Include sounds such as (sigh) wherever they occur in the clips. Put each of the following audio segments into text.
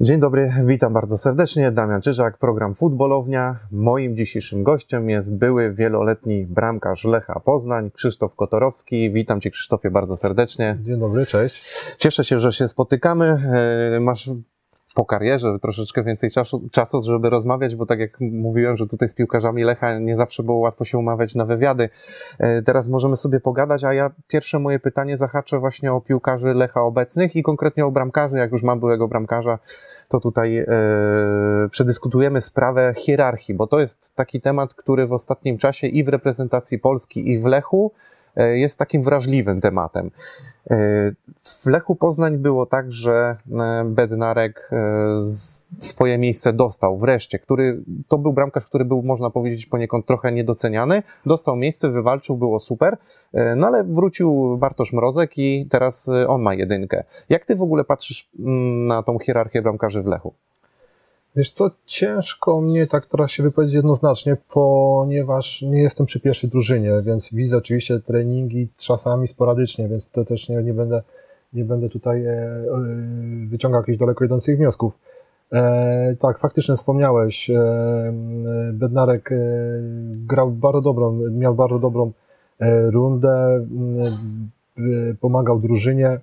Dzień dobry, witam bardzo serdecznie. Damian Czyżak, program Futbolownia. Moim dzisiejszym gościem jest były wieloletni bramkarz Lecha Poznań, Krzysztof Kotorowski. Witam Cię Krzysztofie bardzo serdecznie. Dzień dobry, cześć. Cieszę się, że się spotykamy. E, masz po karierze troszeczkę więcej czasu, czasu, żeby rozmawiać, bo tak jak mówiłem, że tutaj z piłkarzami Lecha nie zawsze było łatwo się umawiać na wywiady. E, teraz możemy sobie pogadać, a ja pierwsze moje pytanie zahaczę właśnie o piłkarzy Lecha obecnych i konkretnie o bramkarzy. Jak już mam byłego bramkarza, to tutaj e, przedyskutujemy sprawę hierarchii, bo to jest taki temat, który w ostatnim czasie i w reprezentacji Polski, i w Lechu jest takim wrażliwym tematem. W Lechu Poznań było tak, że e, Bednarek e, swoje miejsce dostał wreszcie, który, to był bramkarz, który był, można powiedzieć, poniekąd trochę niedoceniany. Dostał miejsce, wywalczył, było super, e, no ale wrócił Bartosz Mrozek i teraz on ma jedynkę. Jak ty w ogóle patrzysz mm, na tą hierarchię bramkarzy w Lechu? Wiesz co, ciężko mnie tak teraz się wypowiedzieć jednoznacznie, ponieważ nie jestem przy pierwszej drużynie, więc widzę oczywiście treningi czasami sporadycznie, więc to też nie, nie będę, nie będę tutaj e, e, wyciągał jakichś daleko idących wniosków. E, tak, faktycznie wspomniałeś, e, Bednarek e, grał bardzo dobrą, miał bardzo dobrą e, rundę, pomagał drużynie,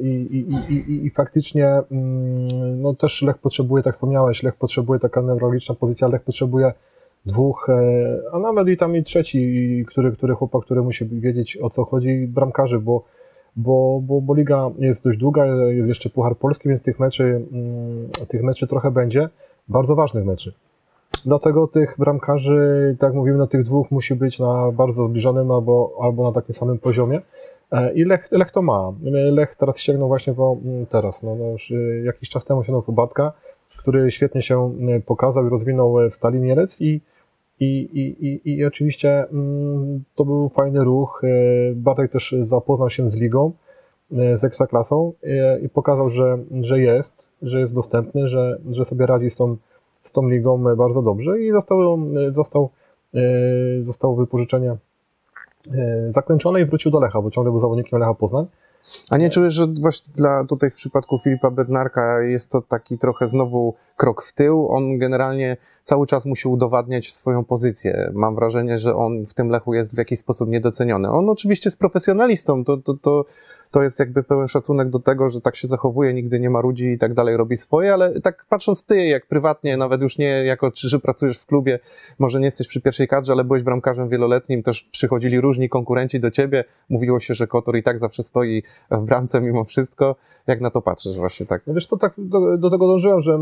I, i, i, I faktycznie mm, no też Lech potrzebuje, tak wspomniałeś, Lech potrzebuje taka neurologiczna pozycja, Lech potrzebuje dwóch, e, a nawet i tam i trzeci, który, który chłopak, który musi wiedzieć o co chodzi, bramkarzy, bo, bo, bo, bo liga jest dość długa, jest jeszcze Puchar Polski, więc tych meczy, mm, tych meczy trochę będzie, bardzo ważnych meczy. Dlatego tych bramkarzy, tak jak mówimy, no tych dwóch musi być na bardzo zbliżonym albo, albo na takim samym poziomie. E, I Lech, Lech to ma. Lech teraz sięgnął właśnie po, mm, teraz, no, no już y, jakiś czas temu sięgnął po Batka, który świetnie się y, pokazał i rozwinął w Stali Mielec i, i, i, i, i oczywiście mm, to był fajny ruch. Bartek też zapoznał się z ligą, z Ekstraklasą i pokazał, że, że jest, że jest dostępny, że, że sobie radzi z tą, z tą ligą bardzo dobrze i został, został, zostało wypożyczenie E, zakończone i wrócił do Lecha, bo ciągle był zawodnikiem Lecha Poznań. A nie czujesz, że właśnie dla, tutaj w przypadku Filipa Bednarka jest to taki trochę znowu krok w tył? On generalnie cały czas musi udowadniać swoją pozycję. Mam wrażenie, że on w tym Lechu jest w jakiś sposób niedoceniony. On oczywiście jest profesjonalistą, to, to, to, to jest jakby pełen szacunek do tego, że tak się zachowuje, nigdy nie ma ludzi i tak dalej, robi swoje, ale tak patrząc ty, jak prywatnie, nawet już nie jako, że pracujesz w klubie, może nie jesteś przy pierwszej kadrze, ale byłeś bramkarzem wieloletnim, też przychodzili różni konkurenci do ciebie, mówiło się, że Kotor i tak zawsze stoi w bramce mimo wszystko. Jak na to patrzysz właśnie tak? No wiesz, to tak do, do tego dążyłem, że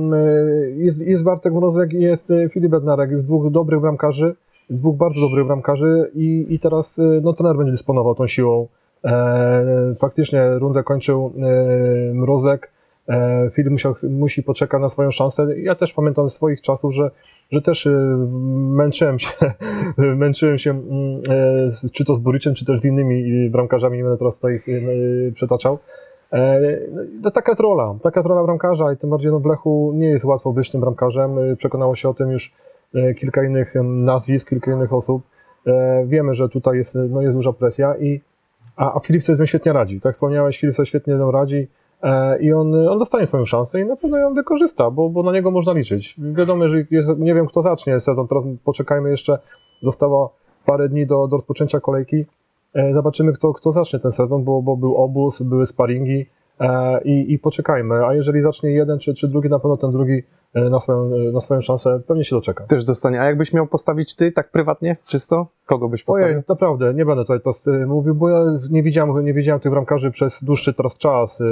jest, jest Bartek Mrozek i jest e, Filip Bednarek, jest dwóch dobrych bramkarzy, dwóch bardzo dobrych bramkarzy i, i teraz e, no, trener będzie dysponował tą siłą faktycznie rundę kończył e, Mrozek. E, Filip musiał, musi poczekać na swoją szansę. Ja też pamiętam swoich czasów, że, że też męczyłem się, (laughs) męczyłem się mm, czy to z Buriczem, czy też z innymi bramkarzami, nie będę teraz tutaj przetaczał. No, taka jest rola, taka jest rola bramkarza i tym bardziej no, w Lechu nie jest łatwo być tym bramkarzem. Przekonało się o tym już kilka innych nazwisk, kilka innych osób. Wiemy, że tutaj jest, no, jest duża presja i a, a Filip sobie świetnie radzi. Tak wspomniałeś, Filip sobie świetnie tym radzi e, i on, on dostanie swoją szansę i na pewno ją wykorzysta, bo, bo na niego można liczyć. Wiadomo, że nie wiem, kto zacznie sezon, teraz poczekajmy jeszcze, zostało parę dni do, do rozpoczęcia kolejki. E, zobaczymy, kto, kto zacznie ten sezon, bo, bo był obóz, były sparingi, E, i, i poczekajmy. A jeżeli zacznie jeden czy, czy drugi, na pewno ten drugi na swoją, e, na swoją szansę pewnie się doczeka. Też dostanie. A jakbyś miał postawić ty tak prywatnie, czysto? Kogo byś postawił? Ojej, naprawdę, nie będę tutaj to mówił, bo ja nie widziałem, nie widziałem tych bramkarzy przez dłuższy teraz czas.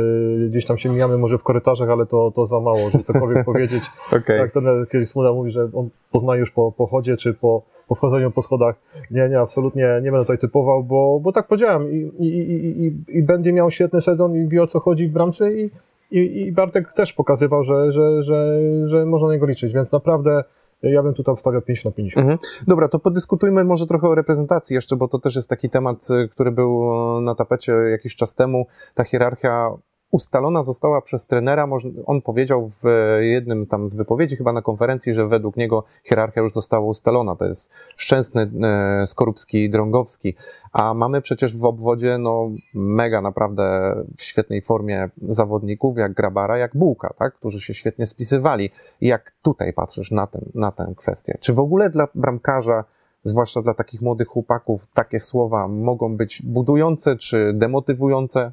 Gdzieś tam się mijamy może w korytarzach, ale to, to za mało, żeby cokolwiek (laughs) powiedzieć. okay. Tak, ten kiedyś Smuda mówi, że on poznaje już po, po chodzie czy po, po wchodzeniu po schodach. Nie, nie, absolutnie nie będę tutaj typował, bo, bo tak powiedziałem i, i, i, i, i będzie miał świetny sezon i wie o co chodzi w bramce i, i, i Bartek też pokazywał, że, że, że, że można na niego liczyć, więc naprawdę ja bym tutaj obstawiał 5 na 50. Mhm. Dobra, to podyskutujmy może trochę o reprezentacji jeszcze, bo to też jest taki temat, który był na tapecie jakiś czas temu. Ta hierarchia ustalona została przez trenera. On powiedział w jednym tam z wypowiedzi, chyba na konferencji, że według niego hierarchia już została ustalona. To jest Szczęsny, e, Skorupski, Drągowski. A mamy przecież w obwodzie no, mega naprawdę w świetnej formie zawodników, jak Grabara, jak Bułka, tak? którzy się świetnie spisywali. Jak tutaj patrzysz na, ten, na tę kwestię? Czy w ogóle dla bramkarza zwłaszcza dla takich młodych chłopaków, takie słowa mogą być budujące czy demotywujące?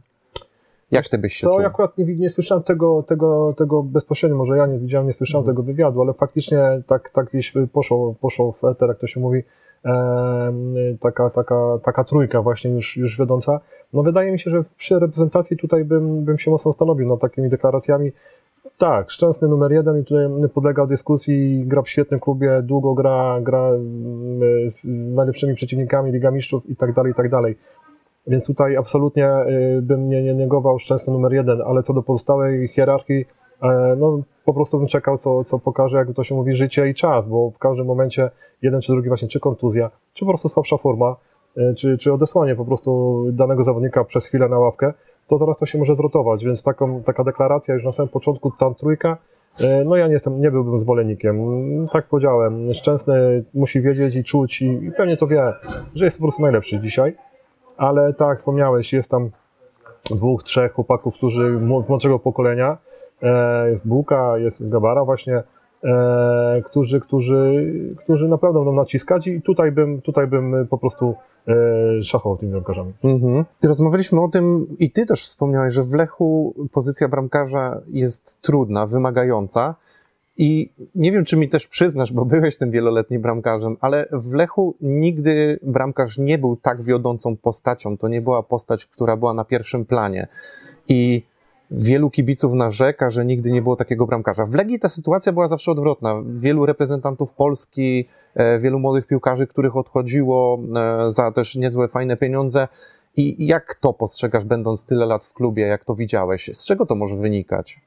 Jak ty byś się to czuł? Akurat nie, nie słyszałem tego, tego, tego bezpośrednio, może ja nie widziałem, nie słyszałem mhm. tego wywiadu, ale faktycznie tak, tak gdzieś poszło, poszło w eter, jak to się mówi, taka, taka, taka trójka właśnie już, już wiodąca. No wydaje mi się, że przy reprezentacji tutaj bym, bym się mocno stanowił nad takimi deklaracjami. Tak, szczęsny numer jeden i tutaj podlega dyskusji, gra w świetnym klubie, długo gra, gra z najlepszymi przeciwnikami, Liga Mistrzów i tak dalej, i tak dalej. Więc tutaj absolutnie y, bym nie, nie negował szczęście numer jeden, ale co do pozostałej hierarchii, e, no po prostu bym czekał, co, co pokaże, jak to się mówi, życie i czas, bo w każdym momencie jeden czy drugi właśnie, czy kontuzja, czy po prostu słabsza forma, e, czy, czy odesłanie po prostu danego zawodnika przez chwilę na ławkę, to teraz to się może zrotować, więc taką, taka deklaracja już na samym początku, tam trójka, e, no ja nie jestem, nie byłbym zwolennikiem. Tak powiedziałem, Szczęsny musi wiedzieć i czuć i, i pewnie to wie, że jest po prostu najlepszy dzisiaj ale tak jak wspomniałeś, jest tam dwóch, trzech chłopaków, którzy młodszego pokolenia, e, jest Bułka, jest Gabara właśnie, e, którzy, którzy, którzy naprawdę będą naciskać i tutaj bym, tutaj bym po prostu e, szachował tymi bramkarzami. Mhm. Rozmawialiśmy o tym i ty też wspomniałeś, że w Lechu pozycja bramkarza jest trudna, wymagająca. I nie wiem, czy mi też przyznasz, bo byłeś tym wieloletnim bramkarzem, ale w Lechu nigdy bramkarz nie był tak wiodącą postacią. To nie była postać, która była na pierwszym planie. I wielu kibiców narzeka, że nigdy nie było takiego bramkarza. W Legii ta sytuacja była zawsze odwrotna. Wielu reprezentantów Polski, e, wielu młodych piłkarzy, których odchodziło e, za też niezłe, fajne pieniądze. I jak to postrzegasz, będąc tyle lat w klubie, jak to widziałeś? Z czego to może wynikać?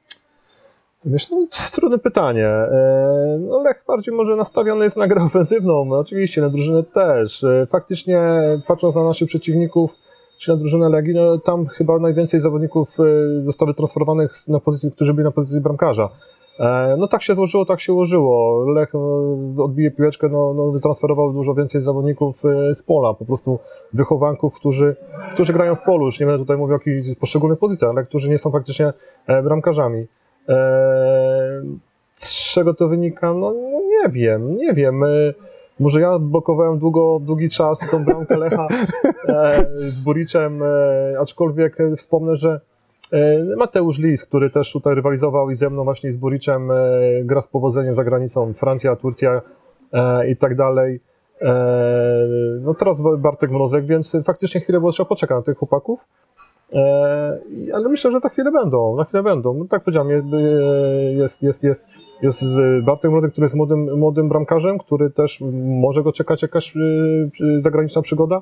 Wiesz, no, trudne pytanie. E, no, Lech bardziej może nastawiony jest na grę ofensywną, no, oczywiście na drużynę też. E, faktycznie, patrząc na naszych przeciwników, czy na drużynę Legii, no, tam chyba najwięcej zawodników e, zostało transferowanych na pozycji, którzy byli na pozycji bramkarza. No tak się złożyło, tak się ułożyło. Lech no, odbije piłeczkę, no, no, wytransferował dużo więcej zawodników z pola, po prostu wychowanków, którzy, którzy grają w polu. Już nie będę tutaj mówił o poszczególnych pozycjach, ale którzy nie są faktycznie bramkarzami. Eee, z czego to wynika? No, no nie wiem, nie wiem. Eee, może ja blokowałem długo, długi czas tą bramkę Lecha e, z Buriczem, e, aczkolwiek wspomnę, że e, Mateusz Lis, który też tutaj rywalizował i ze mną właśnie z Buriczem, e, gra z powodzeniem za granicą, Francja, Turcja e, i tak dalej. E, no teraz Bartek Mrozek, więc faktycznie chwilę było trzeba poczekać na tych chłopaków. E, ale myślę, że za chwilę będą, za chwilę będą. No, tak powiedziałem, jest, jest, jest, jest Bartek Mrodek, który jest młodym, młodym bramkarzem, który też może go czekać jakaś y, zagraniczna przygoda.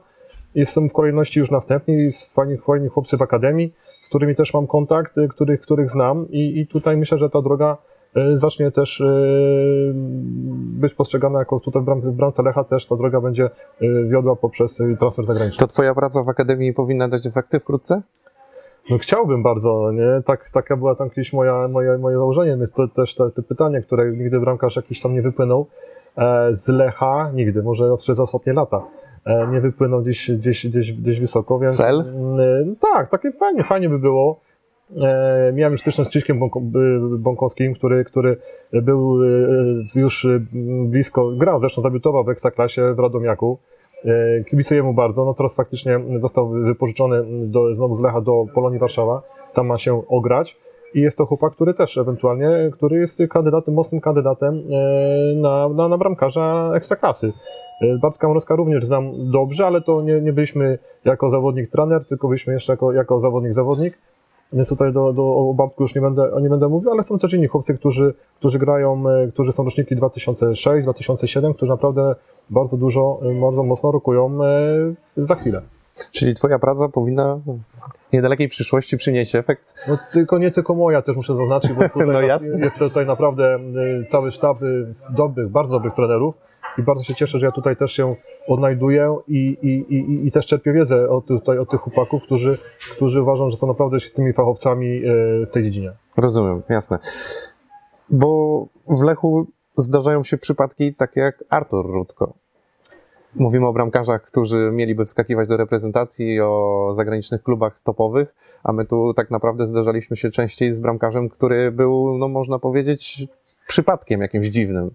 Jestem w kolejności już następni, fajni, fajni chłopcy w akademii, z którymi też mam kontakt, y, których, których znam i, i tutaj myślę, że ta droga zacznie też być postrzegana jako tutaj w bramce Lecha też ta droga będzie wiodła poprzez transfer zagraniczny. To twoja praca w Akademii powinna dać efekty wkrótce? No chciałbym bardzo, nie? Tak, taka była tam kiedyś moja, moje, moje założenie, więc to też te, te pytanie, które nigdy bramkarz jakiś tam nie wypłynął e, z Lecha, nigdy, może przez ostatnie lata, e, nie wypłynął gdzieś, gdzieś, gdzieś, gdzieś wysoko, więc... Cel? E, tak, takie fajnie, fajnie by było. E, miałem już styczność z Krzyśkiem Bąkowskim, który, który był e, już blisko, grał, zresztą debiutował w Ekstraklasie w Radomiaku. E, kibicuję mu bardzo. No teraz faktycznie został wypożyczony do, znowu z Lecha do Polonii Warszawa. Tam ma się ograć. I jest to chłopak, który też ewentualnie, który jest kandydatem, mocnym kandydatem e, na, na, na bramkarza ekstraklasy. E, Bartka Mrozka również znam dobrze, ale to nie, nie byliśmy jako zawodnik trener, tylko byliśmy jeszcze jako, jako zawodnik zawodnik. Więc tutaj do, do, o Babku już nie będę, nie będę mówił, ale są też inni chłopcy, którzy, którzy grają, e, którzy są roczniki 2006, 2007, którzy naprawdę bardzo dużo, e, bardzo mocno rokują e, za chwilę. Czyli twoja praca powinna w niedalekiej przyszłości przynieść efekt? No tylko nie tylko moja, też muszę zaznaczyć, bo (laughs) tutaj no jest tutaj naprawdę cały sztab dobrych, bardzo dobrych trenerów, i bardzo się cieszę, że ja tutaj też się odnajduję i, i, i, i też czerpię wiedzę od, tutaj, od tych chłopaków, którzy, którzy uważam, że są naprawdę tymi fachowcami e, w tej dziedzinie. Rozumiem, jasne. Bo w Lechu zdarzają się przypadki takie jak Artur Rutko. Mówimy o bramkarzach, którzy mieliby wskakiwać do reprezentacji o zagranicznych klubach stopowych, a my tu tak naprawdę zdarzaliśmy się częściej z bramkarzem, który był, no można powiedzieć, przypadkiem jakimś dziwnym.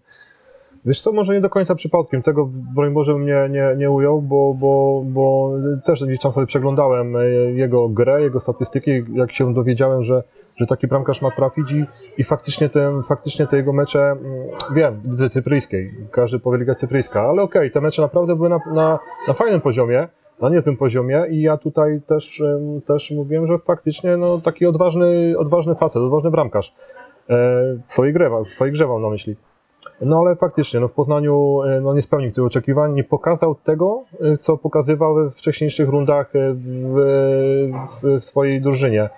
Wiesz co, może nie do końca przypadkiem, tego broń Boże mnie nie, nie ujął, bo, bo, bo też gdzieś tam sobie przeglądałem e, jego grę, jego statystyki, jak się dowiedziałem, że, że taki bramkarz ma trafić i, i faktycznie, te, faktycznie te jego mecze, mm, wiem, widzę cypryjskiej, każdy powie Liga Cypryjska, ale okej, okay, te mecze naprawdę były na, na, na fajnym poziomie, na niezłym poziomie i ja tutaj też, też mówiłem, że faktycznie no, taki odważny, odważny facet, odważny bramkarz e, w swojej grze, w swojej grze mam na myśli. No ale faktycznie, no w Poznaniu e, no, nie spełnił tych oczekiwań, nie pokazał tego, e, co pokazywał we wcześniejszych rundach e, w, w swojej drużynie.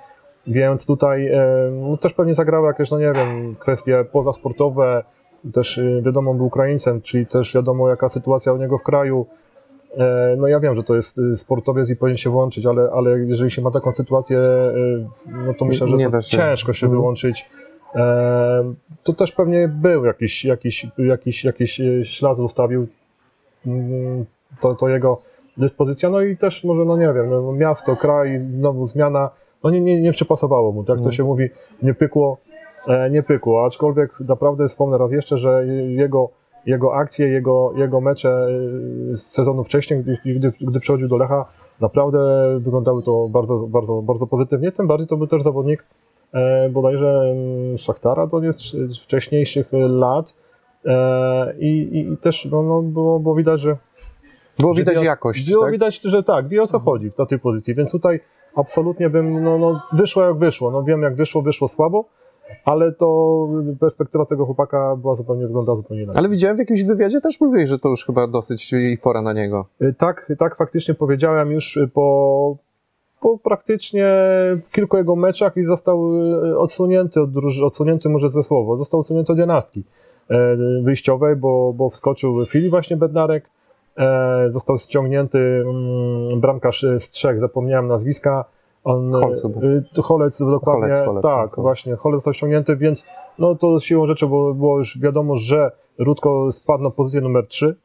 Więc tutaj no, też pewnie zagrały jakieś, no nie wiem, kwestie pozasportowe, też wiadomo, był Ukraińcem, czyli też wiadomo, jaka sytuacja u niego w kraju. No ja wiem, że to jest sportowiec i powinien się włączyć, ale, ale jeżeli się ma taką sytuację, no to myślę, że to ciężko się mhm. wyłączyć to też pewnie był jakiś, jakiś, jakiś, jakiś e, ślad zostawił mm, to, to jego dyspozycja, no i też może, no nie wiem, no miasto, kraj, znowu zmiana, no nie, nie, nie przypasowało mu, tak to mhm. się mówi, nie pykło, e, nie pykło, aczkolwiek naprawdę wspomnę raz jeszcze, że jego, jego akcje, jego, jego mecze e, z sezonu wcześniej, gdy, gdy, gdy przychodził do Lecha, naprawdę wyglądały to bardzo, bardzo, bardzo pozytywnie, tym bardziej to był też zawodnik, bodajże mm, Szachtara to jest wcześniejszych lat e, i, i też no, no, było, było widać, że było że widać wie, jakość. Było tak? widać, że tak, wie o co chodzi w tej pozycji, więc tutaj absolutnie bym, no, no wyszło jak wyszło, no wiem jak wyszło, wyszło słabo, ale to perspektywa tego chłopaka była zupełnie, wygląda zupełnie inaczej. Ale widziałem w jakimś wywiadzie też mówiłeś, że to już chyba dosyć i pora na niego. E, tak, tak faktycznie powiedziałem już po, po praktycznie kilku jego meczach i został e, odsunięty od odsunięty może ze słowo, został odsunięty od jedenastki e, wyjściowej, bo, bo wskoczył Filip właśnie Bednarek, e, został ściągnięty mm, bramkarz z trzech, zapomniałem nazwiska, on, Holec dokładnie, Holec, Holec, tak, Holec. właśnie, Holec został ściągnięty, więc no to siłą rzeczy, bo było już wiadomo, że Rudko spadł na pozycję numer 3,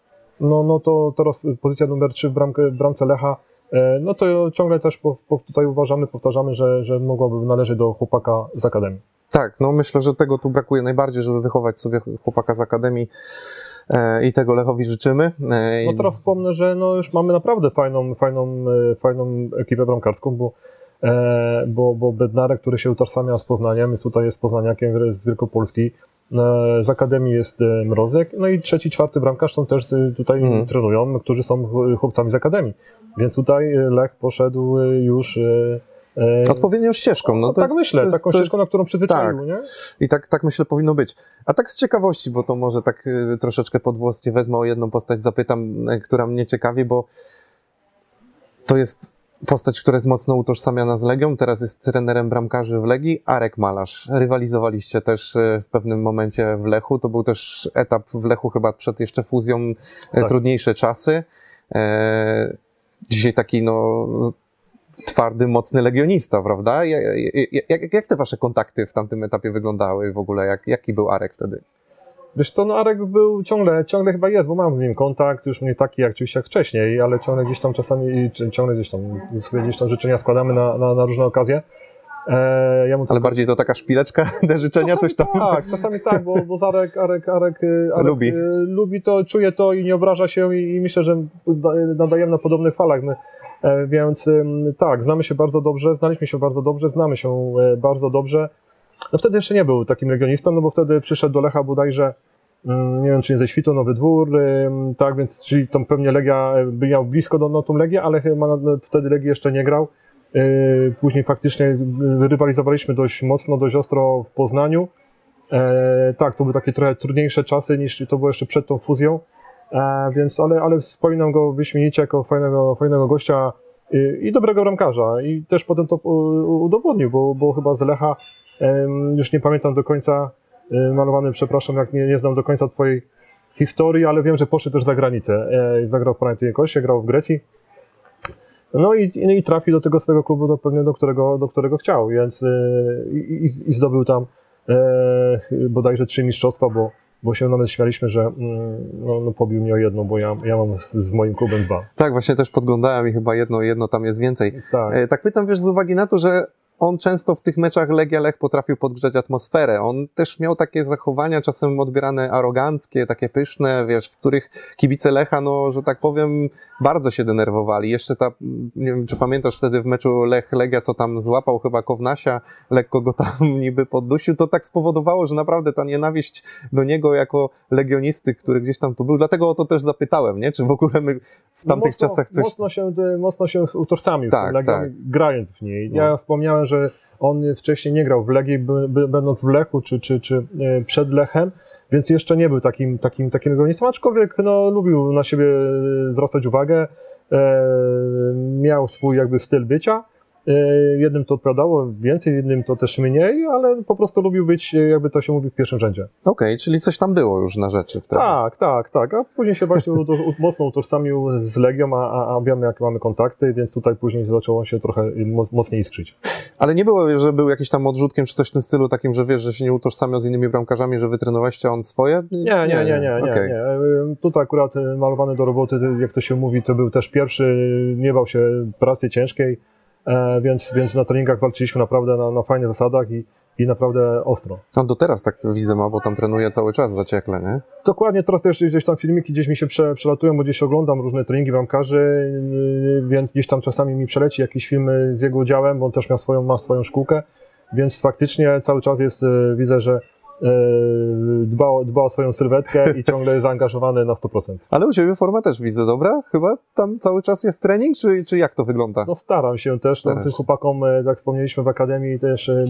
no, no to teraz pozycja numer 3 w, bramce Lecha no to ciągle też po, po tutaj uważamy, powtarzamy, że, że mogłoby należeć do chłopaka z Akademii. Tak, no myślę, że tego tu brakuje najbardziej, żeby wychować sobie chłopaka z Akademii e, i tego Lechowi życzymy. E, no teraz wspomnę, że no już mamy naprawdę fajną, fajną, fajną ekipę bramkarską, bo bo, bo Bednarek, który się utożsamia z Poznaniem, jest tutaj jest Poznaniakiem z Wielkopolski, z Akademii jest Mrozek, no i trzeci, czwarty bramkarz są też tutaj mm. trenują, którzy są chłopcami z Akademii. Więc tutaj e, Lech poszedł e, już e, Odpowiednią ścieżką. No, no tak jest, myślę, jest, taką ścieżką, jest, na którą przyzwyczaił, tak. nie? I tak, tak myślę powinno być. A tak z ciekawości, bo to może tak troszeczkę pod włos wezmę o jedną postać, zapytam, która mnie ciekawi, bo to jest postać, która jest mocno utożsamiana z Legią, teraz jest trenerem bramkarzy w Legii, Arek Malarz. Rywalizowaliście też w pewnym momencie w Lechu, to był też etap w Lechu chyba przed jeszcze fuzją, tak. trudniejsze czasy dzisiaj taki no twardy, mocny legionista, prawda? Jak, jak, jak te wasze kontakty w tamtym etapie wyglądały w ogóle? Jak, jaki był Arek wtedy? Wiesz co, no Arek był ciągle, ciągle chyba jest, bo mam z nim kontakt, już nie taki jak oczywiście jak wcześniej, ale ciągle gdzieś tam czasami, ciągle gdzieś tam, sobie gdzieś tam życzenia składamy na, na, na różne okazje. E, ja ale bardziej to taka szpileczka (laughs) te życzenia, czasami coś tam. Tak, czasami tak, bo, bo Arek, Arek, Arek, Arek lubi. E, lubi to, czuje to i nie obraża się i, i myślę, że nadajemy na podobnych falach. My, e, więc tak, znamy się bardzo dobrze, znaliśmy się bardzo dobrze, znamy się e, bardzo dobrze. No wtedy jeszcze nie był takim legionistą, no bo wtedy przyszedł do Lecha bodajże, mm, nie wiem czy nie ze Świtu, Nowy Dwór, tak, więc czyli tam pewnie Legia by miał blisko do no, tą Legię, ale chyba wtedy Legii jeszcze nie grał. E, później faktycznie rywalizowaliśmy dość mocno, dość ostro w Poznaniu. E, tak, to były takie trochę trudniejsze czasy niż to było jeszcze przed tą fuzją, e, więc ale, ale wspominam go wyśmienicie jako fajnego, fajnego gościa i dobrego bramkarza. I też potem to udowodnił, bo, bo chyba z Lecha, już nie pamiętam do końca, malowany, przepraszam, jak nie, nie znam do końca twojej historii, ale wiem, że poszedł też za granicę. E, zagrał w Panathinaikosie, grał w Grecji. No i, i, i trafił do tego swojego klubu, do, pewnie do którego, do którego chciał, więc e, i, i zdobył tam e, bodajże trzy mistrzostwa, bo, bo się nawet śmialiśmy, że mm, no, no pobił mnie o jedno, bo ja, ja mam z, z moim klubem dwa. Tak, właśnie też podglądałem i chyba jedno, jedno tam jest więcej. Tak. E, tak pytam, wiesz, z uwagi na to, że on często w tych meczach Legia Lech potrafił podgrzać atmosferę. On też miał takie zachowania, czasem odbierane aroganckie, takie pyszne, wiesz, w których kibice Lecha, no, że tak powiem, bardzo się denerwowali. Jeszcze ta, nie wiem, czy pamiętasz wtedy w meczu Lech-Legia, co tam złapał chyba Kownasia, lekko go tam (laughs) niby poddusił, to tak spowodowało, że naprawdę ta nienawiść do niego jako legionisty, który gdzieś tam tu był, dlatego o to też zapytałem, nie? Czy w ogóle my w No tamtych mocno, czasach coś... Mocno się, mocno się utożsamił Tak, tak. grając w niej. Ja No. wspomniałem, że on wcześniej nie grał w Legii, będąc w Lechu czy, czy, czy e, przed Lechem, więc jeszcze nie był takim, takim, takim legionistą, aczkolwiek no, lubił na siebie zwracać uwagę, e, miał swój jakby styl bycia. E, jednym to odpowiadało więcej, jednym to też mniej, ale po prostu lubił być, e, jakby to się mówi, w pierwszym rzędzie. Okej, czyli coś tam było już na rzeczy wtedy. Tak, tak, tak. A później się właśnie (laughs) mocno utożsamił z Legią, a, a, a wiemy, jakie mamy kontakty, więc tutaj później zaczęło się trochę moc, mocniej iskrzyć. Ale nie było, że był jakiś tam odrzutkiem czy coś w tym stylu takim, że wiesz, że się nie utożsamiał z innymi bramkarzami, że wytrenowałeś on swoje? Nie, nie, nie, nie, nie. Nie. Ym, Tutaj akurat malowany do roboty, jak to się mówi, to był też pierwszy, nie bał się pracy ciężkiej, więc, więc na treningach walczyliśmy naprawdę na, na fajnych zasadach i, i naprawdę ostro. On do teraz tak widzę ma, bo tam trenuje cały czas zaciekle, nie? Dokładnie, teraz też gdzieś tam filmiki gdzieś mi się prze, przelatują, bo gdzieś oglądam różne treningi bramkarzy, yy, więc gdzieś tam czasami mi przeleci jakiś film yy, z jego udziałem, bo on też miał swoją, ma swoją szkółkę, więc faktycznie cały czas jest, yy, widzę, że dba, o- dba o swoją sylwetkę i (laughs) ciągle jest zaangażowany na 100%. Ale u Ciebie forma też widzę dobra? Chyba tam cały czas jest trening, czy, czy jak to wygląda? No staram się też, no, tym chłopakom, e, jak wspomnieliśmy w Akademii, też e,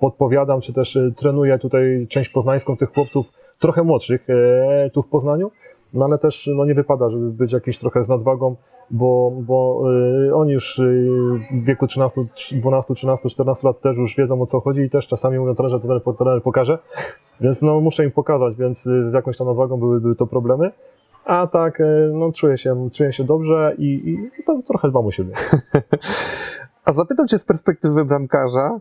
podpowiadam, czy też e, trenuję tutaj część poznańską tych chłopców trochę młodszych tu w Poznaniu, no ale też no, nie wypada, żeby być jakiś trochę z nadwagą, bo, bo e, oni już e, w wieku 13, 12, 13, 14 lat też już wiedzą o co chodzi i też czasami mówią trenerze, trener, trener pokaże, więc no muszę im pokazać, więc e, z jakąś tam nadwagą były, to problemy. A tak, no czuję się, czuję się dobrze i, i to trochę dbam o siebie. (laughs) A zapytam Cię z perspektywy bramkarza,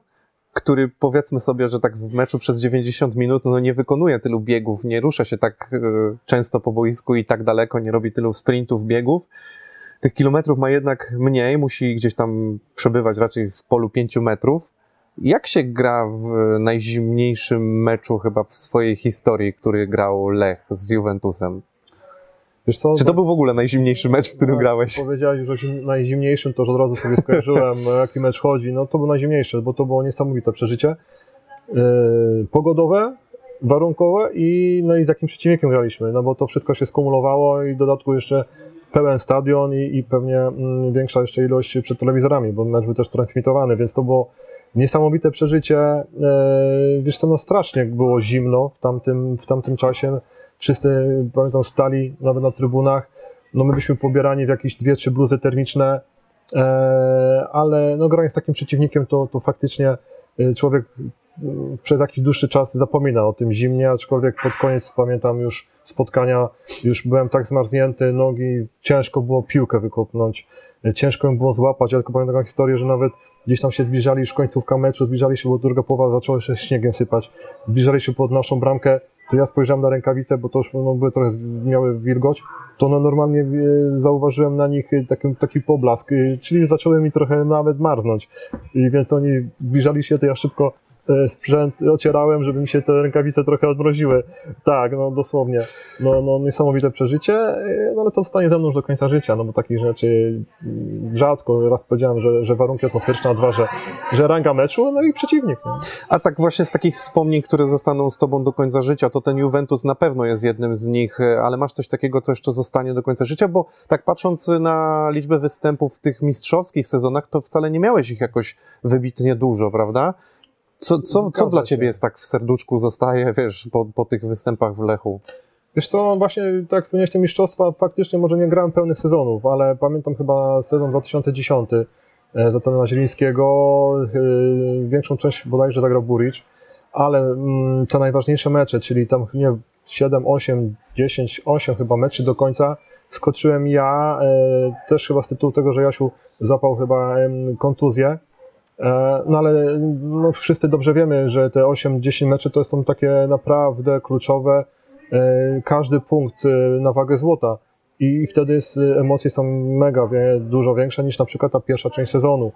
który powiedzmy sobie, że tak w meczu przez 90 minut no nie wykonuje tylu biegów, nie rusza się tak często po boisku i tak daleko, nie robi tylu sprintów, biegów. Tych kilometrów ma jednak mniej, musi gdzieś tam przebywać raczej w polu 5 metrów. Jak się gra w najzimniejszym meczu chyba w swojej historii, który grał Lech z Juventusem? Co, Czy to był w ogóle najzimniejszy mecz, w którym jak grałeś? Powiedziałeś już o zim, najzimniejszym, to że od razu sobie skojarzyłem, o (laughs) jaki mecz chodzi. No to był najzimniejszy, bo to było niesamowite przeżycie. Yy, pogodowe, warunkowe i, no i z jakim przeciwnikiem graliśmy, no bo to wszystko się skumulowało i w dodatku jeszcze pełen stadion i, i pewnie mm, większa jeszcze ilość przed telewizorami, bo mecz był też transmitowany, więc to było niesamowite przeżycie. Yy, wiesz co, no strasznie było zimno w tamtym, w tamtym czasie. Wszyscy, pamiętam, stali nawet na trybunach. No my byliśmy pobierani w jakieś dwie, trzy bluzy termiczne, e, ale no grając z takim przeciwnikiem, to, to faktycznie e, człowiek przez jakiś dłuższy czas zapomina o tym zimnie, aczkolwiek pod koniec pamiętam już spotkania, już byłem tak zmarznięty, nogi, ciężko było piłkę wykopnąć, ciężko ją było złapać, ja tylko pamiętam taką historię, że nawet gdzieś tam się zbliżali już końcówka meczu, zbliżali się, bo druga połowa zaczęła się śniegiem sypać, zbliżali się pod naszą bramkę, to ja spojrzałem na rękawice, bo to już no, były trochę, miały wilgoć, to no, normalnie e, zauważyłem na nich e, taki, taki poblask, e, czyli zaczęły mi trochę nawet marznąć. I więc oni zbliżali się, to ja szybko sprzęt ocierałem, żeby mi się te rękawice trochę odmroziły. Tak, no dosłownie. No, no niesamowite przeżycie, e, no ale to zostanie ze mną już do końca życia, no bo takich rzeczy mm, rzadko, raz powiedziałem, że, że warunki atmosferyczne, a dwa, że, że ranga meczu, no i przeciwnik. No. A tak właśnie z takich wspomnień, które zostaną z tobą do końca życia, to ten Juventus na pewno jest jednym z nich, e, ale masz coś takiego, co jeszcze zostanie do końca życia, bo tak patrząc na liczbę występów w tych mistrzowskich sezonach, to wcale nie miałeś ich jakoś wybitnie dużo, prawda? Co, co, co dla ciebie jest tak w serduszku zostaje, wiesz, po, po tych występach w Lechu? Wiesz co, właśnie tak jak wspomniałeś, te mistrzostwa, faktycznie może nie grałem pełnych sezonów, ale pamiętam chyba sezon 2010 e, za trenera Zielińskiego, e, większą część bodajże zagrał Buric, ale mm, te najważniejsze mecze, czyli tam nie 7, 8, 10, 8 chyba meczy do końca skoczyłem ja, e, też chyba z tytułu tego, że Jasiu zapał chyba kontuzję. E, No ale no, wszyscy dobrze wiemy, że te 8-10 meczy to są takie naprawdę kluczowe. E, Każdy punkt e, na wagę złota. I wtedy emocje są mega dużo większe niż na przykład ta pierwsza część sezonu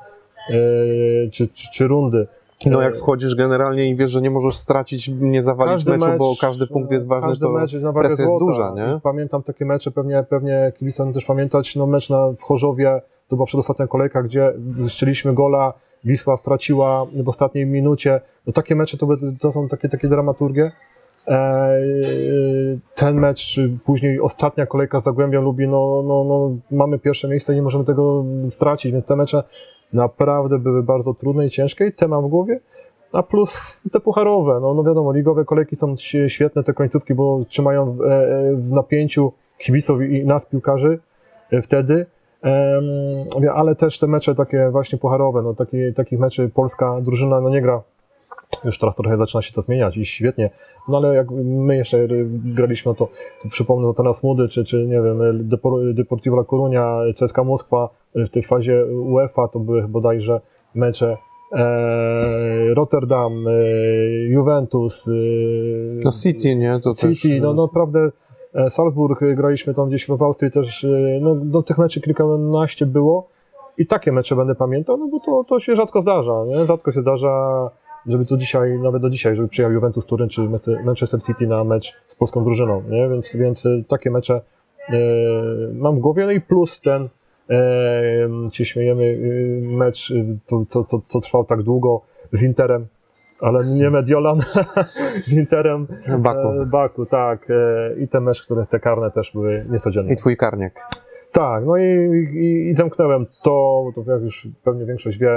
czy, czy, czy rundy. No jak wchodzisz generalnie i wiesz, że nie możesz stracić, nie zawalić meczu, bo każdy punkt jest ważny, każdy to mecz jest na wagę presja jest złota. duża, nie? Pamiętam takie mecze, pewnie, pewnie kibice też pamiętać, no mecz na, w Chorzowie, to była przedostatnia kolejka, gdzie zszczyliśmy gola, Wisła straciła w ostatniej minucie. No takie mecze to, to są takie, takie dramaturgie. E, ten mecz, później ostatnia kolejka z Zagłębiem Lubi, no, no, no, mamy pierwsze miejsce i nie możemy tego stracić, więc te mecze naprawdę były bardzo trudne i ciężkie i te mam w głowie. A plus te pucharowe, no, no wiadomo, ligowe kolejki są świetne, te końcówki, bo trzymają w, e, w napięciu kibiców i nas, piłkarzy, e, wtedy. Ale też te mecze takie właśnie pucharowe, no taki, takich meczy polska drużyna no nie gra. Już teraz trochę zaczyna się to zmieniać i świetnie. No ale jak my jeszcze graliśmy, no to, to przypomnę, no teraz Młody, czy, czy nie wiem, Depor- Deportivo La Coruña, CSKA Moskwa w tej fazie UEFA to były bodajże mecze e, Rotterdam, e, Juventus, e, No City, nie? To też... City, no, no naprawdę Salzburg, e, graliśmy tam gdzieś w Austrii też, e, no, tych meczy kilkanaście było i takie mecze będę pamiętał, no bo to, to się rzadko zdarza, nie? Rzadko się zdarza, żeby tu dzisiaj, nawet do dzisiaj, żeby przyjechał Juventus Turyn czy Manchester City na mecz z polską drużyną, nie? Więc, więc e, takie mecze e, mam w głowie, no i plus ten, e, śmiejemy, e, mecz, e, co, co, co, co trwał tak długo z Interem, ale nie Mediolan, (laughs) Interem Baku. E, Baku, tak. E, I te mecz, które te karne też były niecodzienne. I twój karniak. Tak, no i, i, i zamknąłem to, to jak już pewnie większość wie,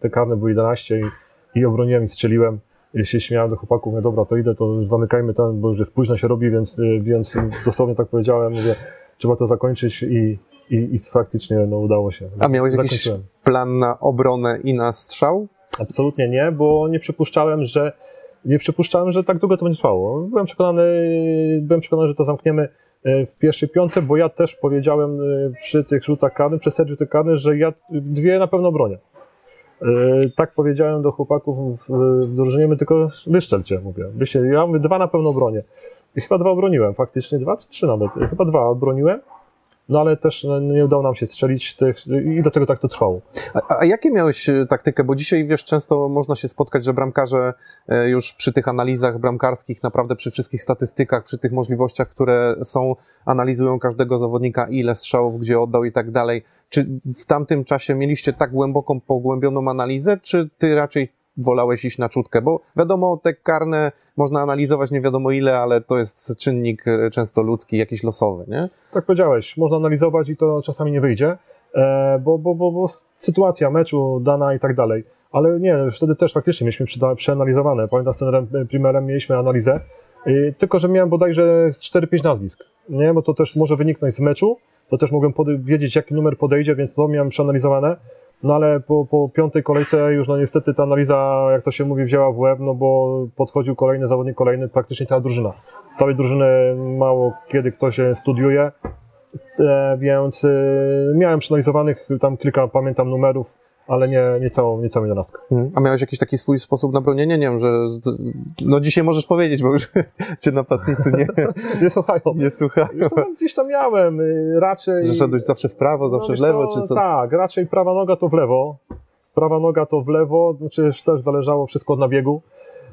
te karne były 11 i, i obroniłem i strzeliłem. I się śmiałem do chłopaków, mówię, dobra, to idę, to zamykajmy ten, bo już jest późno się robi, więc, y, więc dosłownie tak powiedziałem, mówię, trzeba to zakończyć i, i, i faktycznie no, udało się. A miałeś jakiś Zakończyłem. plan na obronę i na strzał? Absolutnie nie, bo nie przypuszczałem, że nie przypuszczałem, że tak długo to będzie trwało. Byłem przekonany, byłem przekonany, że to zamkniemy e, w pierwszej piątce, bo ja też powiedziałem e, przy tych rzutach karnych, przy set rzutach karnych, że ja dwie na pewno bronię. E, Tak powiedziałem do chłopaków w, drużynie, my tylko wyszczelcie, mówię. Ja mówię, dwa na pewno bronię. I chyba dwa obroniłem, faktycznie dwa czy trzy nawet. Chyba dwa obroniłem, no ale też no, nie udało nam się strzelić tych i dlatego tak to trwało. A, a jakie miałeś e, taktykę? Bo dzisiaj, wiesz, często można się spotkać, że bramkarze e, już przy tych analizach bramkarskich, naprawdę przy wszystkich statystykach, przy tych możliwościach, które są, analizują każdego zawodnika, ile strzałów, gdzie oddał i tak dalej. Czy w tamtym czasie mieliście tak głęboką, pogłębioną analizę, czy ty raczej wolałeś iść na czutkę? Bo wiadomo, te karne można analizować nie wiadomo ile, ale to jest czynnik e, często ludzki, jakiś losowy, nie? tak powiedziałeś, można analizować i to czasami nie wyjdzie, e, bo, bo, bo, bo sytuacja meczu dana i tak dalej. Ale nie, wtedy też faktycznie mieliśmy przeanalizowane. Pamiętam z trenerem e, Primerem mieliśmy analizę, tylko że miałem bodajże 4-5 nazwisk. Nie, bo to też może wyniknąć z meczu, to też mogłem wiedzieć, jaki numer podejdzie, więc to miałem przeanalizowane. No ale po, po piątej kolejce już no niestety ta analiza, jak to się mówi, wzięła w łeb, no bo podchodził kolejny zawodnik, kolejny, praktycznie cała drużyna. Całej drużyny mało kiedy ktoś się studiuje, E, więc e, miałem przeanalizowanych tam kilka, pamiętam, numerów, ale nie, nie całą, nie całą jedenastkę. Mhm. A miałeś jakiś taki swój sposób na bronienie? Nie wiem, że no dzisiaj możesz powiedzieć, bo już (laughs) cię napastnicy nie, (laughs) Nie słuchają. (laughs) nie słuchają. Tam gdzieś tam miałem, y, raczej... Że szedłeś zawsze w prawo, zawsze No, w lewo, co, czy co? Tak, raczej prawa noga to w lewo. Prawa noga to w lewo, znaczy też zależało wszystko od nabiegu.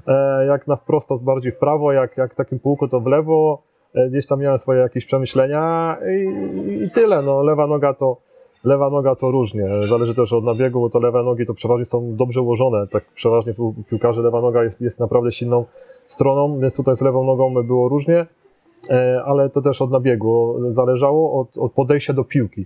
E, jak na wprost to bardziej w prawo, jak, jak takim półku to w lewo. E, gdzieś tam miałem swoje jakieś przemyślenia i, i tyle. No, lewa noga to lewa noga to różnie. Zależy też od nabiegu, bo to lewe nogi to przeważnie są dobrze ułożone. Tak przeważnie u piłkarzy lewa noga jest, jest naprawdę silną stroną, więc tutaj z lewą nogą było różnie. E, ale to też od nabiegu zależało, od, od podejścia do piłki.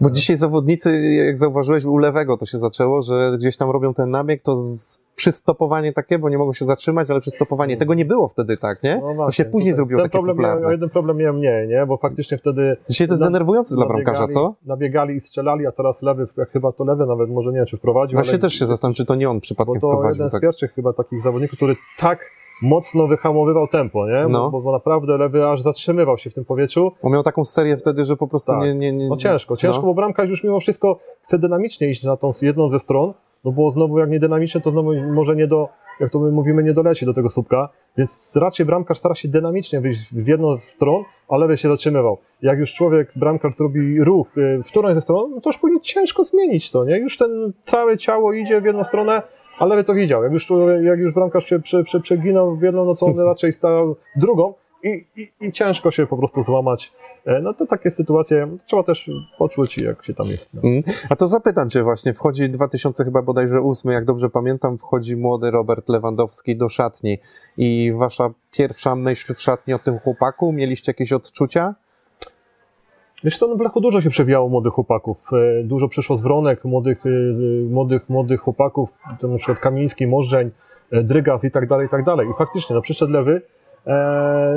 Bo dzisiaj zawodnicy, jak zauważyłeś, u lewego to się zaczęło, że gdzieś tam robią ten nabieg, to z, przystopowanie takie, bo nie mogą się zatrzymać, ale przystopowanie. Tego nie było wtedy tak, nie? No to właśnie, się później ten- zrobiło ten takie problem popularne. jeden problem miałem mniej, nie? Bo faktycznie wtedy Dzisiaj to jest denerwujące dla bramkarza, co? Nabiegali i strzelali, a teraz lewy, jak chyba to lewy nawet, może nie wiem, czy wprowadził, Właśnie ale, też się zastanawiam, czy to nie on bo przypadkiem to wprowadził. jeden z Tak. pierwszych chyba takich zawodników, który tak mocno wyhamowywał tempo, nie? No. Bo, bo naprawdę lewy aż zatrzymywał się w tym powietrzu. On miał taką serię wtedy, że po prostu Tak. nie, nie, nie... No ciężko, ciężko, No. bo bramkarz już mimo wszystko chce dynamicznie iść na tą jedną ze stron, no bo znowu jak nie dynamicznie, to znowu może nie do, jak to my mówimy, nie doleci do tego słupka, więc raczej bramkarz stara się dynamicznie wyjść z jedną z stron, a lewy się zatrzymywał. Jak już człowiek, bramkarz zrobi ruch y, w którąś ze stron, no to już później ciężko zmienić to, nie? Już ten całe ciało idzie w jedną stronę, a lewy to widział. Jak już, jak już bramkarz się prze, prze, przeginał w jedną, no to on (laughs) raczej stał drugą i, i, i ciężko się po prostu złamać. E, No to takie sytuacje trzeba też poczuć, jak się tam jest. No. Mm. A to zapytam cię właśnie, wchodzi 2000 chyba bodajże 8, jak dobrze pamiętam, wchodzi młody Robert Lewandowski do szatni i wasza pierwsza myśl w szatni o tym chłopaku, mieliście jakieś odczucia? Wiesz co, no w Lechu dużo się przewijało młodych chłopaków. E, Dużo przyszło z wronek młodych, e, młodych, młodych chłopaków, to na przykład Kamiński, Możdżeń, Drygas i tak dalej, i tak dalej. I faktycznie, no przyszedł lewy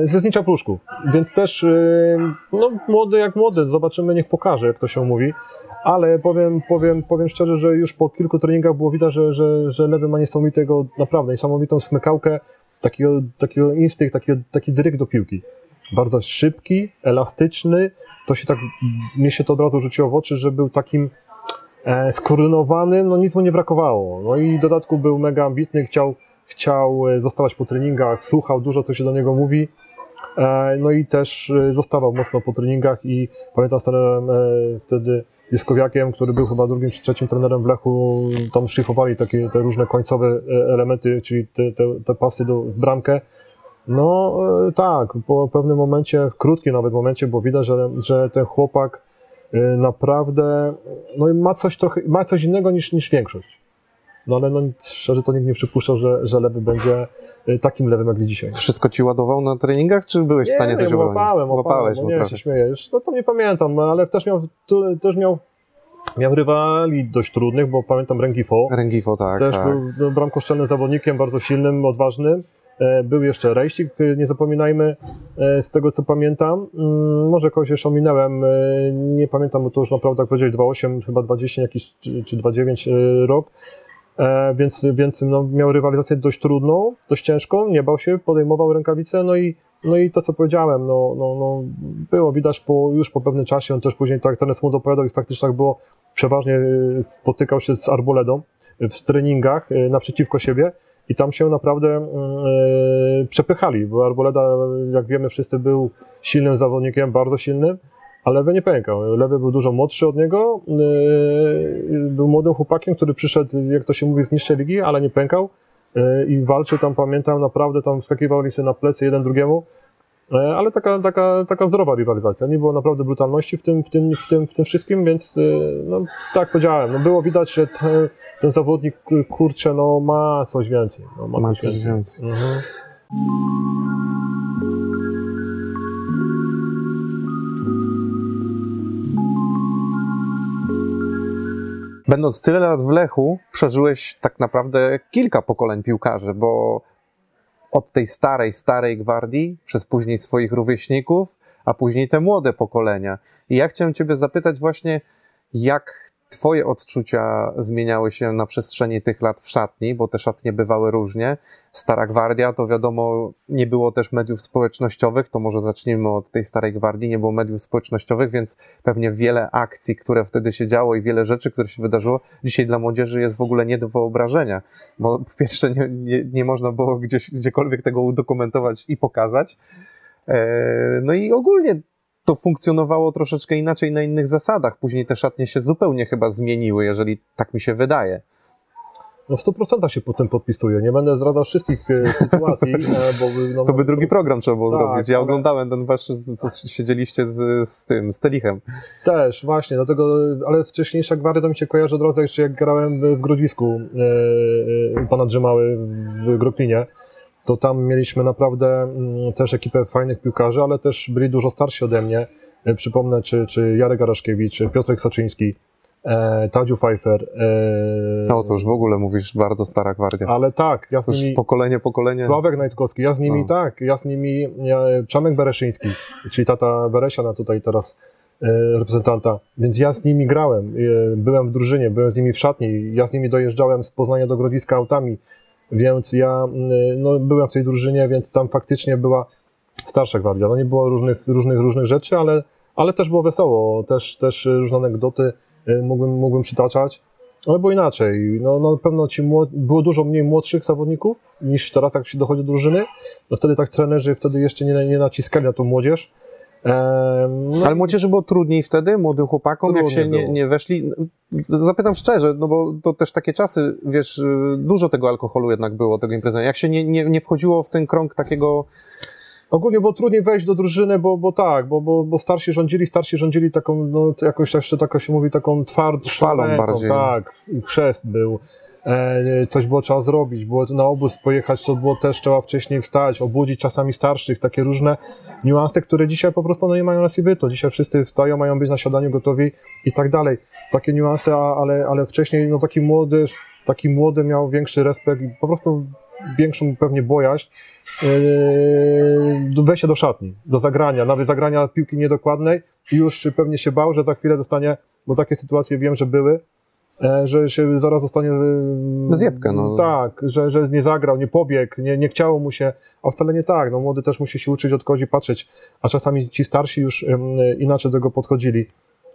ze Znicza Pruszków, więc też e, no, młody jak młody, zobaczymy, niech pokaże, jak to się mówi. Ale powiem, powiem, powiem szczerze, że już po kilku treningach było widać, że, że, że lewy ma niesamowitego, naprawdę niesamowitą smykałkę, takiego, takiego instynkt, taki, taki dryg do piłki bardzo szybki, elastyczny. To się tak, mnie się to od razu rzuciło w oczy, że był takim e, skoordynowanym, no nic mu nie brakowało. No i w dodatku był mega ambitny, chciał, chciał e, zostawać po treningach, słuchał dużo, co się do niego mówi. E, no i też e, zostawał mocno po treningach i pamiętam z trenerem wtedy Juskowiakiem, który był chyba drugim czy trzecim trenerem w Lechu, tam szlifowali takie te różne końcowe elementy, czyli te, te, te pasy do, w bramkę. No tak, po pewnym momencie, w krótkim nawet momencie, bo widać, że, że ten chłopak naprawdę no, ma coś trochę, ma coś innego niż, niż większość. No ale no, szczerze to nikt nie przypuszczał, że, że lewy będzie e, takim lewym jak dzisiaj. Wszystko ci ładował na treningach, czy byłeś w stanie nie, coś nie, obronić? łapałem, łapałem, no mu nie, trochę. się śmieję, już, no to nie pamiętam, ale też miał, też miał, miał rywali dość trudnych, bo pamiętam Rengifo, Rengifo, tak, też tak. był no, bramkoszczelnym zawodnikiem, bardzo silnym, odważnym. E, Był jeszcze Rejścik, e, nie zapominajmy, e, z tego co pamiętam. Mm, Może kogoś jeszcze ominąłem, e, nie pamiętam, bo to już naprawdę, jak powiedziałeś, 2,8, chyba 20 jakiś, czy, czy 2,9 e, rok. E, Więc, więc no, miał rywalizację dość trudną, dość ciężką, nie bał się, podejmował rękawice, no i, no i to co powiedziałem, no, no, no, było widać po, już po pewnym czasie, on też później tak ten mu dopowiadał i faktycznie tak było, przeważnie e, spotykał się z Arboledą w treningach e, naprzeciwko siebie i tam się naprawdę e, przepychali, bo Arboleda, jak wiemy wszyscy, był silnym zawodnikiem, bardzo silnym, a lewy nie pękał. Lewy był dużo młodszy od niego, e, był młodym chłopakiem, który przyszedł, jak to się mówi, z niższej ligi, ale nie pękał e, i walczył tam, pamiętam, naprawdę tam wskakiwali sobie na plecy jeden drugiemu, E, ale taka, taka, taka zdrowa rywalizacja. Nie było naprawdę brutalności w tym, w tym, w tym, w tym wszystkim, więc no, tak powiedziałem, no, było widać, że te, ten zawodnik, kurczę, no, ma coś więcej. No, ma, Ma coś coś więcej. więcej. Mhm. Będąc tyle lat w Lechu, przeżyłeś tak naprawdę kilka pokoleń piłkarzy, bo od tej starej, starej gwardii, przez później swoich rówieśników, a później te młode pokolenia. I ja chciałem Ciebie zapytać właśnie, jak Twoje odczucia zmieniały się na przestrzeni tych lat w szatni, bo te szatnie bywały różnie. Stara Gwardia, to wiadomo, nie było też mediów społecznościowych, to może zacznijmy od tej Starej Gwardii, nie było mediów społecznościowych, więc pewnie wiele akcji, które wtedy się działo i wiele rzeczy, które się wydarzyło, dzisiaj dla młodzieży jest w ogóle nie do wyobrażenia, bo po pierwsze nie, nie, nie można było gdzieś, gdziekolwiek tego udokumentować i pokazać, E, no i ogólnie to funkcjonowało troszeczkę inaczej na innych zasadach. Później te szatnie się zupełnie chyba zmieniły, jeżeli tak mi się wydaje. No w 100% się po tym podpisuję. Nie będę zdradzał wszystkich e, (laughs) sytuacji, e, bo no, To by drugi program trzeba było Tak, zrobić. Ja ale- oglądałem ten wasz, co siedzieliście z, z tym, z Telichem. Też, właśnie, dlatego, ale wcześniejsza gwardia to mi się kojarzy od razu jeszcze jak grałem w, Grodzisku e, e, u pana Drzymały w Groklinie, to tam mieliśmy naprawdę mm, też ekipę fajnych piłkarzy, ale też byli dużo starsi ode mnie. E, Przypomnę, czy, czy Jarek Araszkiewicz, czy Piotrek Saczyński, e, Tadziu Pfeiffer. E, No to już w ogóle mówisz bardzo stara gwardia. Ale tak, ja z już nimi... pokolenie, pokolenie. Sławek Najtkowski, ja z nimi No. tak, ja z nimi, ja, Przemek Bereszyński, czyli tata Beresiana tutaj teraz e, reprezentanta, więc ja z nimi grałem, e, byłem w drużynie, byłem z nimi w szatni, ja z nimi dojeżdżałem z Poznania do Grodziska autami, więc ja y, no, byłem w tej drużynie, więc tam faktycznie była starsza gwardia. No nie było różnych, różnych, różnych rzeczy, ale, ale też było wesoło, też, też różne anegdoty y, mógłbym, mógłbym przytaczać. Ale było inaczej. No, no na pewno ci młod... było dużo mniej młodszych zawodników niż teraz, jak się dochodzi do drużyny. No wtedy tak trenerzy wtedy jeszcze nie, nie naciskali na tą młodzież. No, Ale młodzieży było trudniej wtedy, młodym chłopakom, jak się nie, nie weszli. Zapytam szczerze, no bo to też takie czasy, wiesz, dużo tego alkoholu jednak było, tego imprezowania. Jak się nie, nie, nie wchodziło w ten krąg takiego, Ogólnie było trudniej wejść do drużyny, bo, bo tak, bo, bo, bo starsi rządzili, starsi rządzili taką, no jakoś jeszcze tak się mówi, taką twardą Szwalą bardziej. Tak, chrzest był. E, coś było trzeba zrobić, było na obóz pojechać, to było też trzeba wcześniej wstać, obudzić czasami starszych, takie różne niuanse, które dzisiaj po prostu no, nie mają racji bytu. Dzisiaj wszyscy wstają, mają być na siadaniu gotowi i tak dalej. Takie niuanse, ale, ale wcześniej no, taki młody, taki młody miał większy respekt po prostu większą pewnie bojaźń yy, do wejścia do szatni, do zagrania, nawet zagrania piłki niedokładnej i już pewnie się bał, że za chwilę dostanie, bo takie sytuacje wiem, że były, że się zaraz dostanie yy, Zjebkę, no. tak, że, że nie zagrał, nie pobiegł, nie, nie chciało mu się, a wcale nie tak, no młody też musi się uczyć od kogoś patrzeć, a czasami ci starsi już ym, inaczej do tego podchodzili.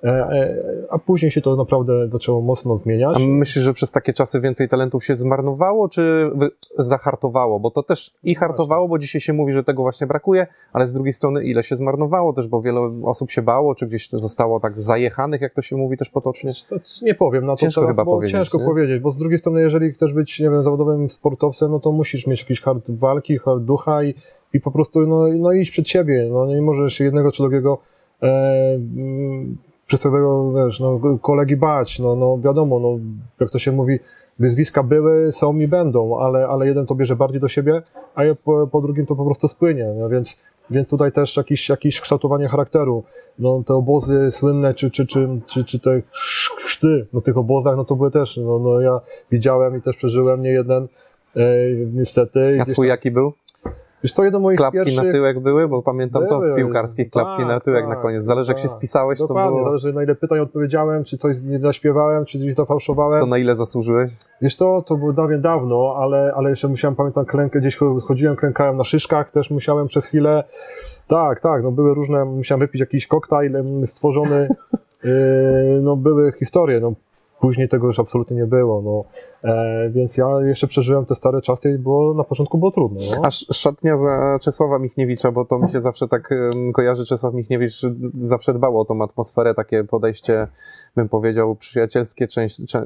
E, e, A później się to naprawdę zaczęło mocno zmieniać. a myślisz, że przez takie czasy więcej talentów się zmarnowało, czy zahartowało? Bo to też i hartowało, bo dzisiaj się mówi, że tego właśnie brakuje, ale z drugiej strony ile się zmarnowało też, bo wiele osób się bało, czy gdzieś zostało tak zajechanych, jak to się mówi też potocznie. To nie powiem na to Ciężko teraz, chyba powiedzieć, ciężko nie? powiedzieć, bo z drugiej strony, jeżeli chcesz być, nie wiem, zawodowym sportowcem, no to musisz mieć jakiś hard walki, hard ducha i, i po prostu no, no iść przed siebie. No nie możesz jednego czy drugiego e, mm, przysłowiowego, wiesz, no, kolegi bać. No, no wiadomo, no, jak to się mówi, wyzwiska były, są i będą, ale, ale jeden to bierze bardziej do siebie, a ja po, po drugim to po prostu spłynie. No, więc, więc tutaj też jakieś, jakieś kształtowanie charakteru. No, te obozy słynne, czy, czy, czy, czy, czy te chrzty na tych obozach, no to były też, no, no ja widziałem i też przeżyłem nie jeden, e, niestety. A twój jaki był? Wiesz co, jeden z moich Klapki pierwszych... na tyłek były? Bo pamiętam to w Były. piłkarskich, klapki Tak, na tyłek na tak, koniec. Zależy jak się tak. spisałeś, to było... zależy na ile pytań odpowiedziałem, czy coś nie zaśpiewałem, czy gdzieś zafałszowałem. To na ile zasłużyłeś? Wiesz co, to było dawno dawno, ale, ale jeszcze musiałem, pamiętam, klękę, gdzieś cho- chodziłem, klękałem na szyszkach, też musiałem przez chwilę, tak, tak, no były różne, musiałem wypić jakiś koktajl stworzony, yy, (laughs) no były historie, no później tego już absolutnie nie było, no, e, więc ja jeszcze przeżyłem te stare czasy i było, na początku było trudno, no. Aż szatnia za Czesława Michniewicza, bo to mi się zawsze tak kojarzy. Czesław Michniewicz zawsze dbał o tą atmosferę, takie podejście, bym powiedział, przyjacielskie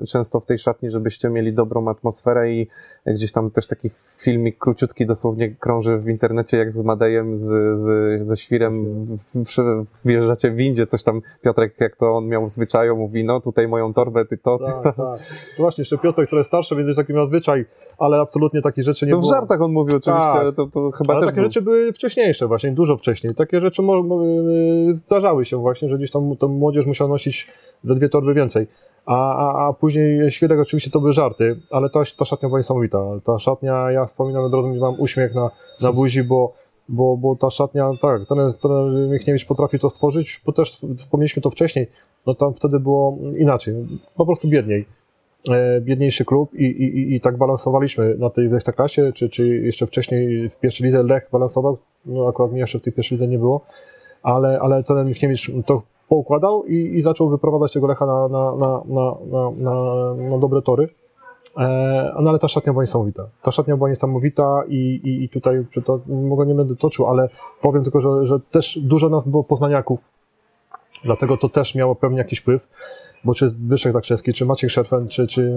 często w tej szatni, żebyście mieli dobrą atmosferę i gdzieś tam też taki filmik króciutki dosłownie krąży w internecie, jak z Madejem, z, z, ze Świrem w, w, wjeżdżacie w windzie, coś tam Piotrek, jak to on miał w zwyczaju, mówi, no tutaj moją torbę, ty to, Tak, tak. No właśnie, jeszcze Piotrek, który jest starszy, więc taki miał zwyczaj, ale absolutnie takich rzeczy nie To w było. żartach on mówił oczywiście, Tak. ale to, to chyba Ale też takie był. rzeczy były wcześniejsze, właśnie dużo wcześniej. Takie rzeczy y, zdarzały się właśnie, że gdzieś tam, tam młodzież musiała nosić ze dwie torby więcej. A, a, a później świadek oczywiście to były żarty, ale ta, ta szatnia była niesamowita. Ta szatnia, ja wspominam od razu, mam uśmiech na, na buzi, bo, bo, bo ta szatnia, tak, ten, ten Michniewicz potrafi to stworzyć, bo też wspomnieliśmy to wcześniej, no tam wtedy było inaczej, po prostu biedniej. E, biedniejszy klub i, i, i- tak balansowaliśmy na tej Ekstraklasie, czy, czy jeszcze wcześniej w pierwszej lidze Lech balansował, no akurat mnie jeszcze w tej pierwszej lidze nie było, ale, ale ten Michniewicz to poukładał i, i zaczął wyprowadzać tego Lecha na, na, na, na, na, na, na dobre tory. E, no ale ta szatnia była niesamowita. Ta szatnia była niesamowita i, i, i tutaj to mogę nie będę toczył, ale powiem tylko, że, że też dużo nas było poznaniaków, dlatego to też miało pewnie jakiś wpływ, bo czy Zbyszek Zakrzewski, czy Maciek Szerfen, czy, czy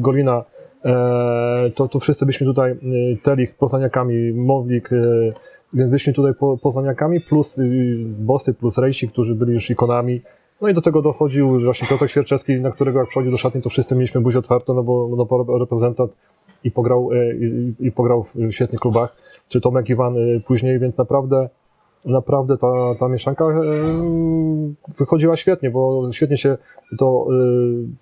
Golina, e, to, to wszyscy byśmy tutaj y, Telich poznaniakami, Mowlik, y, więc byliśmy tutaj po, poznaniakami, plus y, Bosy, plus Rejsi, którzy byli już ikonami. No i do tego dochodził właśnie Piotr Świerczewski, na którego jak przychodził do szatni, to wszyscy mieliśmy buzię otwarte, no bo, no reprezentant i pograł, e, i, i pograł w świetnych klubach, czy Tomek Iwan e, później, więc naprawdę naprawdę ta, ta mieszanka e, wychodziła świetnie, bo świetnie się to e,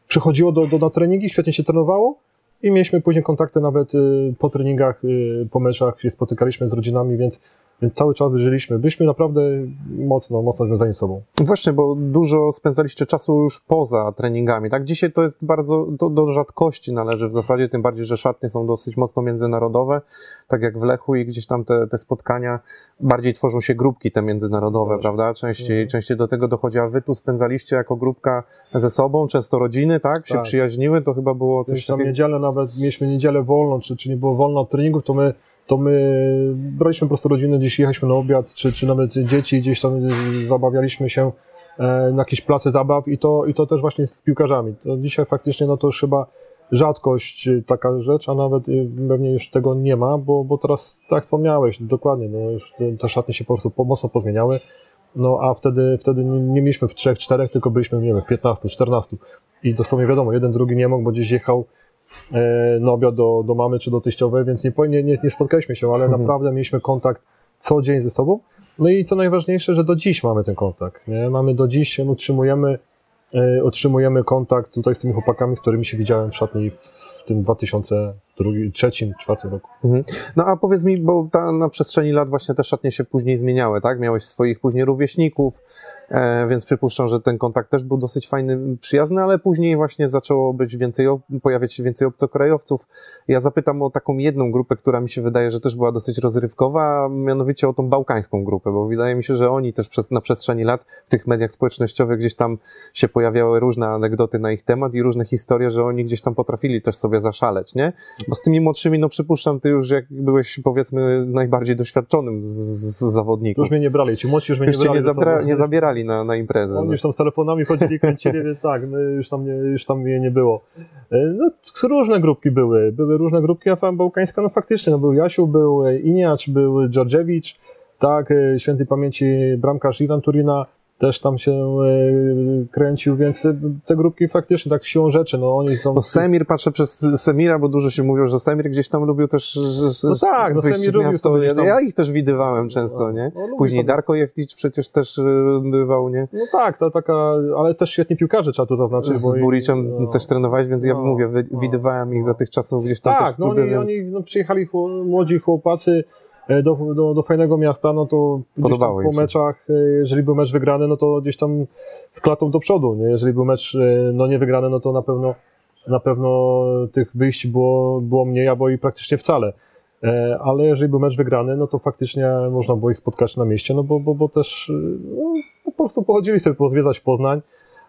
przychodziło do, do, na treningi, świetnie się trenowało i mieliśmy później kontakty nawet e, po treningach, e, po meczach, się spotykaliśmy z rodzinami, więc więc cały czas żyliśmy. Byliśmy naprawdę mocno, mocno związani z sobą. Właśnie, bo dużo spędzaliście czasu już poza treningami, tak? Dzisiaj to jest bardzo, to do rzadkości należy w zasadzie, tym bardziej, że szatnie są dosyć mocno międzynarodowe, tak jak w Lechu i gdzieś tam te, te spotkania, bardziej tworzą się grupki te międzynarodowe, Też. prawda? Częściej, Mhm. częściej do tego dochodzi, a wy tu spędzaliście jako grupka ze sobą, często rodziny, tak? Się Tak. przyjaźniły, to chyba było coś tam takiego. niedzielę nawet, mieliśmy niedzielę wolną, czy, czy nie było wolno od treningów, to my, to my braliśmy po prostu rodzinę, gdzieś jechaliśmy na obiad, czy, czy nawet dzieci, gdzieś tam y, zabawialiśmy się e, na jakieś place zabaw i to, i to też właśnie z piłkarzami. Dzisiaj faktycznie no to już chyba rzadkość y, taka rzecz, a nawet y, pewnie już tego nie ma, bo, bo teraz, tak wspomniałeś, dokładnie, no już te, szatnie się po prostu mocno pozmieniały, no a wtedy, wtedy nie, nie mieliśmy w trzech, czterech, tylko byliśmy, nie wiem, w 15, 14 i dosłownie wiadomo, jeden, drugi nie mógł, bo gdzieś jechał na obiad do, do mamy czy do teściowej, więc nie, nie, nie, spotkaliśmy się, ale Mhm. naprawdę mieliśmy kontakt co dzień ze sobą. No i co najważniejsze, że do dziś mamy ten kontakt. Nie? Mamy do dziś, utrzymujemy, e, utrzymujemy kontakt tutaj z tymi chłopakami, z którymi się widziałem w szatni w tym 2003-2004 roku. No a powiedz mi, bo ta, na przestrzeni lat właśnie te szatnie się później zmieniały, tak? Miałeś swoich później rówieśników, e, więc przypuszczam, że ten kontakt też był dosyć fajny, przyjazny, ale później właśnie zaczęło być więcej, pojawiać się więcej obcokrajowców. Ja zapytam o taką jedną grupę, która mi się wydaje, że też była dosyć rozrywkowa, a mianowicie o tą bałkańską grupę, bo wydaje mi się, że oni też przez, na przestrzeni lat w tych mediach społecznościowych gdzieś tam się pojawiały różne anegdoty na ich temat i różne historie, że oni gdzieś tam potrafili też sobie zaszaleć, nie? Bo z tymi młodszymi, no przypuszczam, ty już jak byłeś powiedzmy najbardziej doświadczonym z, z zawodników. Już mnie nie brali, ci młodsi już mnie Już nie nie, zabra, nie zabierali na, na imprezę. Oni No. już tam z telefonami chodzili, kręcili, więc tak, my już tam, nie, już tam mnie nie było. E, No, różne grupki były. Były różne grupki, a Bałkańska, no faktycznie, no był Jasiu, był e, Iniacz, był Dżordżewicz, tak, e, świętej pamięci bramkarz Iwan Turina też tam się e, kręcił, więc e, te grupki faktycznie tak siłą rzeczy, no oni są... Bo Semir, patrzę przez Semira, bo dużo się mówiło, że Semir gdzieś tam lubił też że, No tak, no Semir w lubił sobie Ja, tam- ja ich też widywałem często, nie? No, Później sobie- Darko Jewticz przecież też y, bywał, nie? No tak, to taka, ale też świetni piłkarze trzeba tu zaznaczyć. bo Z Buricem no. też trenowałeś, więc ja No, mówię, no, widywałem ich no. za tych czasów gdzieś tam też Tak, w no klubie, oni, więc oni no, przyjechali chło- młodzi chłopacy e, do, do, do fajnego miasta, no to Podobało po meczach, e, jeżeli był mecz wygrany, no to gdzieś tam z klatą do przodu, nie? jeżeli był mecz e, no, nie wygrany, no to na pewno na pewno tych wyjść było, było mniej, albo i praktycznie wcale. E, Ale jeżeli był mecz wygrany, no to faktycznie można było ich spotkać na mieście, no bo, bo, bo też e, no, po prostu pochodzili sobie pozwiedzać Poznań,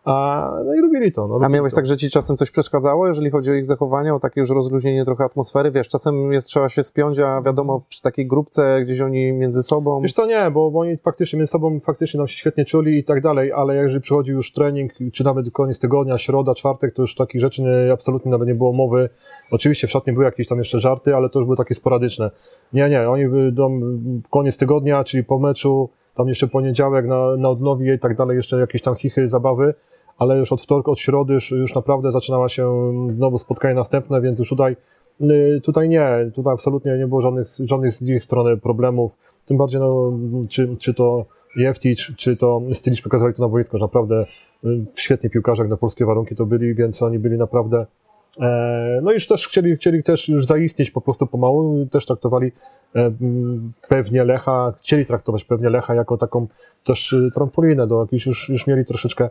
a, no i lubili to. No, A miałeś to. tak, że ci czasem coś przeszkadzało, jeżeli chodzi o ich zachowanie, o takie już rozluźnienie trochę atmosfery? Wiesz, czasem jest trzeba się spiąć, a wiadomo, przy takiej grupce gdzieś oni między sobą. Wiesz to nie, bo, bo oni faktycznie między sobą faktycznie nam się świetnie czuli i tak dalej, ale jeżeli przychodzi już trening, czy nawet koniec tygodnia, środa, czwartek, to już takich rzeczy nie, absolutnie nawet nie było mowy. Oczywiście w szatni były jakieś tam jeszcze żarty, ale to już były takie sporadyczne. Nie, nie, oni by dom, koniec tygodnia, czyli po meczu, tam jeszcze poniedziałek na, na odnowie i tak dalej, jeszcze jakieś tam chichy, zabawy, ale już od wtorku, od środy już, już naprawdę zaczynała się znowu spotkanie następne, więc już tutaj, y, tutaj nie, tutaj absolutnie nie było żadnych, żadnych z ich strony problemów. Tym bardziej, no, czy, czy to Jefti, czy, to Stylicz pokazali to na boisku, że naprawdę y, świetni piłkarze jak na polskie warunki to byli, więc oni byli naprawdę e, no już też chcieli, chcieli też już zaistnieć po prostu pomału, też traktowali e, pewnie Lecha, chcieli traktować pewnie Lecha jako taką też y, trampolinę, do jakiejś już, już mieli troszeczkę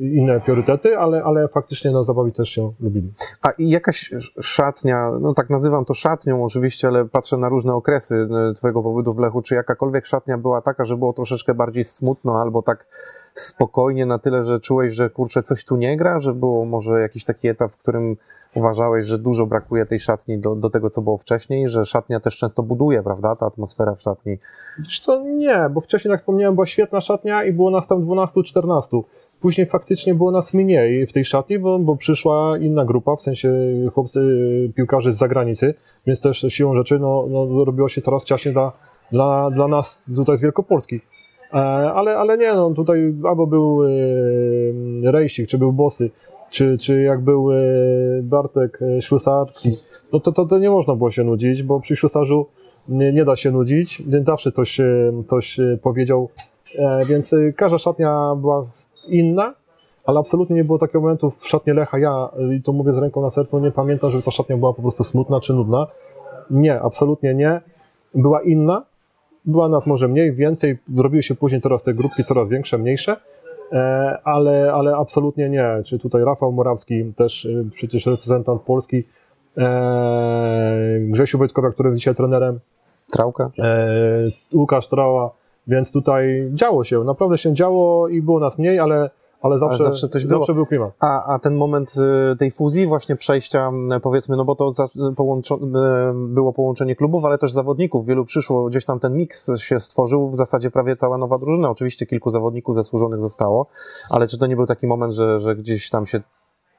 inne priorytety, ale, ale faktycznie na zabawie też się lubili. A i jakaś szatnia, no tak nazywam to szatnią oczywiście, ale patrzę na różne okresy e, twojego pobytu w Lechu, czy jakakolwiek szatnia była taka, że było troszeczkę bardziej smutno albo tak spokojnie na tyle, że czułeś, że kurczę, coś tu nie gra, że było może jakiś taki etap, w którym uważałeś, że dużo brakuje tej szatni do, do tego, co było wcześniej, że szatnia też często buduje, prawda, ta atmosfera w szatni. Co, nie, bo wcześniej, jak wspomniałem, była świetna szatnia i było nas tam 12-14. Później faktycznie było nas mniej w tej szatni, bo, bo przyszła inna grupa, w sensie chłopcy, piłkarze z zagranicy, więc też siłą rzeczy no, no, robiło się coraz ciaśniej dla, dla, dla nas tutaj z Wielkopolski. E, ale, ale nie, no tutaj albo był e, Rejsik, czy był Bosy, czy, czy jak był e, Bartek e, Ślusarski, no to, to, to nie można było się nudzić, bo przy ślusarzu nie, nie da się nudzić, więc zawsze coś, e, coś powiedział, więc każda szatnia była inna, ale absolutnie nie było takiego momentu w szatnie Lecha, ja, i to mówię z ręką na sercu, nie pamiętam, żeby ta szatnia była po prostu smutna czy nudna. Nie, absolutnie nie. Była inna, była nas może mniej, więcej, robiły się później teraz te grupki coraz większe, mniejsze, ale, ale absolutnie nie. Czy tutaj Rafał Morawski, też e, przecież reprezentant Polski, e, Grzesiu Wojtkowa, który jest dzisiaj trenerem, Trałka? e, Łukasz Trała, więc tutaj działo się, naprawdę się działo i było nas mniej, ale, ale zawsze, zawsze coś było. zawsze był klimat. A, a ten moment y, tej fuzji, właśnie przejścia, m, powiedzmy, no bo to za, połączo, y, było połączenie klubów, ale też zawodników. Wielu przyszło, gdzieś tam ten miks się stworzył, w zasadzie prawie cała nowa drużyna. Oczywiście kilku zawodników zasłużonych zostało, ale czy to nie był taki moment, że, że gdzieś tam się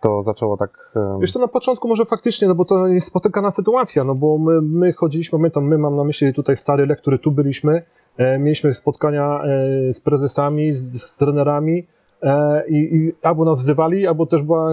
to zaczęło tak... y, Wiesz to na początku może faktycznie, no bo to jest spotykana sytuacja, no bo my, my chodziliśmy, my tam, my mam na myśli tutaj stary lek, który tu byliśmy, e, mieliśmy spotkania e, z prezesami, z, z trenerami i, i albo nas wzywali, albo też była,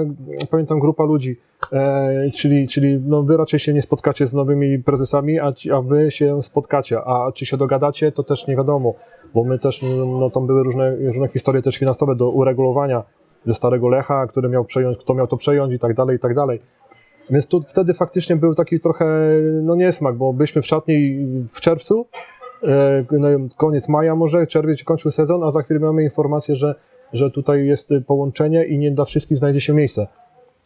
pamiętam, grupa ludzi, e, czyli, czyli no wy raczej się nie spotkacie z nowymi prezesami, a, ci, a wy się spotkacie, a czy się dogadacie, to też nie wiadomo, bo my też, no tam były różne, różne historie też finansowe do uregulowania ze starego Lecha, który miał przejąć, kto miał to przejąć i tak dalej, i tak dalej. Więc tu wtedy faktycznie był taki trochę, no niesmak, bo byliśmy w szatni w czerwcu, e, no, koniec maja może, czerwiec kończył sezon, a za chwilę mamy informację, że, że tutaj jest połączenie i nie dla wszystkich znajdzie się miejsce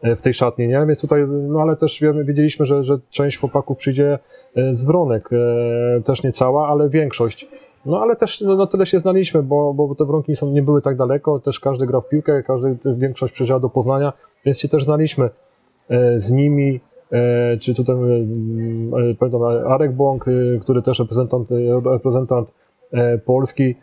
e, w tej szatni, nie? Więc tutaj, no ale też wiemy, wiedzieliśmy, że, że część chłopaków przyjdzie e, z Wronek, e, też nie cała, ale większość. No ale też no, na tyle się znaliśmy, bo, bo te Wronki są, nie były tak daleko, też każdy grał w piłkę, każdy, większość przyjechała do Poznania, więc się też znaliśmy z nimi, czy tutaj pamiętam Arek Bąk, który też reprezentant, reprezentant Polski,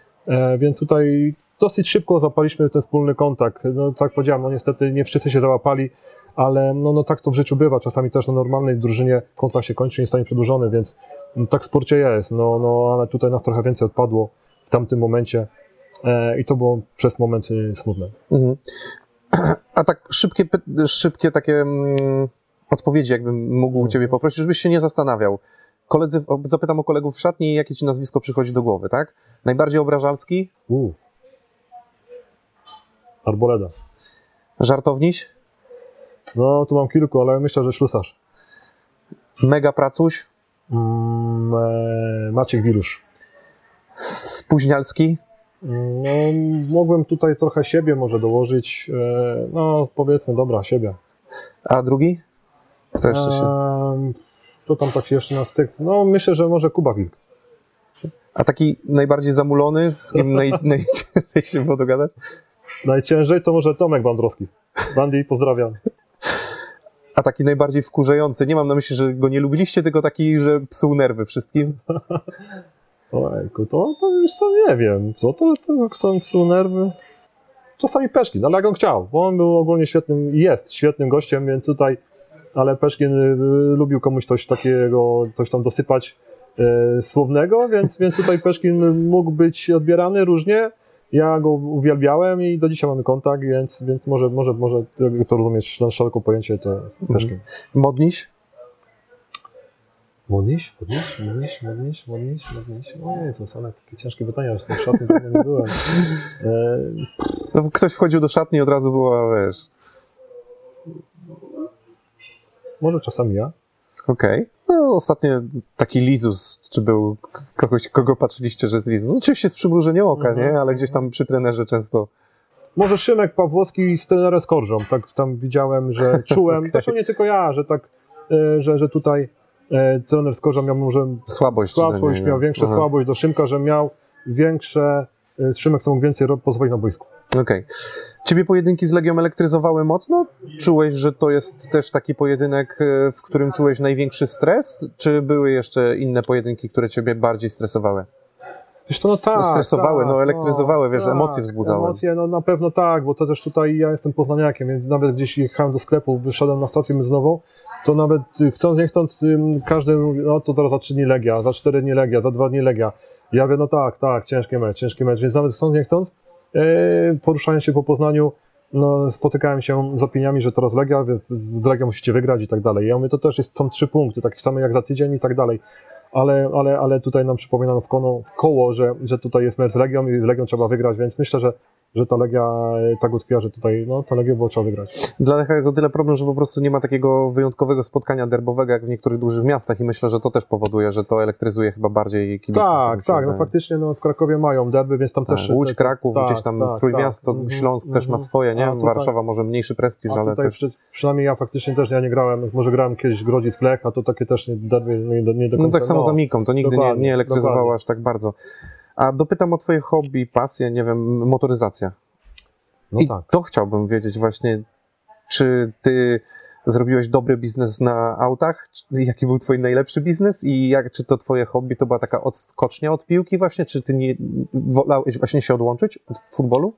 więc tutaj dosyć szybko zapaliśmy ten wspólny kontakt. No tak powiedziałem, no niestety nie wszyscy się załapali, ale no, no tak to w życiu bywa. Czasami też na normalnej drużynie kontakt się kończy, nie zostanie przedłużony, więc no, tak w sporcie jest. No, no ale tutaj nas trochę więcej odpadło w tamtym momencie e, i to było przez moment smutne. Mhm. (clears throat) A tak szybkie, szybkie takie mm, odpowiedzi, jakbym mógł Ciebie poprosić, żebyś się nie zastanawiał. Koledzy, zapytam o kolegów w szatni, jakie Ci nazwisko przychodzi do głowy, tak? Najbardziej obrażalski? Arboleda. Żartowniś? No, tu mam kilku, ale myślę, że ślusarz. Mega pracuś? Mm, e, Maciek Wirusz. Spóźnialski? No, mogłem tutaj trochę siebie może dołożyć. E, no, powiedzmy, dobra, siebie. A drugi? Kto jeszcze się... To tam tak jeszcze na styk. No, myślę, że może Kuba Wilk. A taki najbardziej zamulony, z kim naj, (laughs) najciężej się było dogadać? Najciężej to może Tomek Bandrowski. Bandy, pozdrawiam. A taki najbardziej wkurzający, nie mam na myśli, że go nie lubiliście, tylko taki, że psuł nerwy wszystkim. (laughs) Ojku, to, to już co nie wiem. Co to, to kto psuł nerwy? Czasami Peszkin, ale jak on chciał, bo on był ogólnie świetnym, jest świetnym gościem, więc tutaj, ale Peszkin y, lubił komuś coś takiego, coś tam dosypać y, słownego, więc, więc tutaj Peszkin mógł być odbierany różnie. Ja go uwielbiałem i do dzisiaj mamy kontakt, więc, więc może, może, może to rozumieć na szeroko pojęcie, to jest Peszkin. Modniś? Modlisz, modlisz, modlisz, modlisz, modlisz, modlisz. O Jezus, ale takie ciężkie pytania, że w szatni tego nie byłem. E, No, ktoś wchodził do szatni i od razu była, wiesz, może czasami ja. okej. No, ostatnio taki Lizus, czy był kogoś, kogo patrzyliście, że jest Lizus? Oczywiście z przymrużeniem oka, Mhm. nie? Ale gdzieś tam przy trenerze często... Może Szymek Pawłowski z trenerem Skorżą, tak tam widziałem, że (laughs) czułem, zresztą nie tylko ja, że tak, e, że, że tutaj e, trener Skorża miał może Słabość. do słabość, miał większą słabość do Szymka, że miał większe, e, Szymek co mógł więcej pozwolić na boisku. Okej. Ciebie pojedynki z Legią elektryzowały mocno? Czułeś, że to jest też taki pojedynek, e, w którym czułeś największy stres? Czy były jeszcze inne pojedynki, które ciebie bardziej stresowały? Wiesz to no tak. Stresowały, tak, no, elektryzowały, wiesz, tak, emocje wzbudzały. Emocje, no na pewno tak, bo to też tutaj ja jestem poznaniakiem, więc nawet gdzieś jechałem do sklepu, wyszedłem na stację benzynową, to nawet y, chcąc, nie chcąc, każdy mówi, no to teraz za trzy dni Legia, za cztery dni Legia, za dwa dni Legia. Ja wiem, no tak, tak, ciężki mecz, ciężki mecz, więc nawet chcąc, nie chcąc, poruszając się po Poznaniu, no, spotykałem się z opiniami, że więc z Legia musicie wygrać i tak dalej. Ja mówię, to też jest, są trzy punkty, takie same jak za tydzień i tak dalej. Ale, ale, ale tutaj nam przypominano w, kono, w koło, że, że tutaj jest mecz z Legią i z Legią trzeba wygrać, więc myślę, że że ta Legia e, tak utkwiła, że tutaj no, ta Legia było trzeba wygrać. Dla Lecha jest o tyle problem, że po prostu nie ma takiego wyjątkowego spotkania derbowego jak w niektórych dużych miastach i myślę, że to też powoduje, że to elektryzuje chyba bardziej kibiców. Tak, tak, no faktycznie no, w Krakowie mają derby, więc tam Tak, też... Łódź, te- Kraków, tak, gdzieś tam tak, Trójmiasto, tak. Mhm, Śląsk też ma mhm. swoje, nie? Tutaj- Warszawa może mniejszy prestiż, ale tutaj też... przy, przynajmniej ja faktycznie też ja nie grałem, może grałem kiedyś Grodzisk Lech, a to takie też nie, derby nie, nie do No końca. tak samo za Miką, to nigdy nie, nie elektryzowało aż tak bardzo. A dopytam o twoje hobby, pasję, nie wiem, motoryzacja. No I tak. to chciałbym wiedzieć właśnie, czy ty zrobiłeś dobry biznes na autach? Jaki był twój najlepszy biznes? I jak, czy to twoje hobby to była taka odskocznia od piłki właśnie? Czy ty nie wolałeś właśnie się odłączyć od futbolu?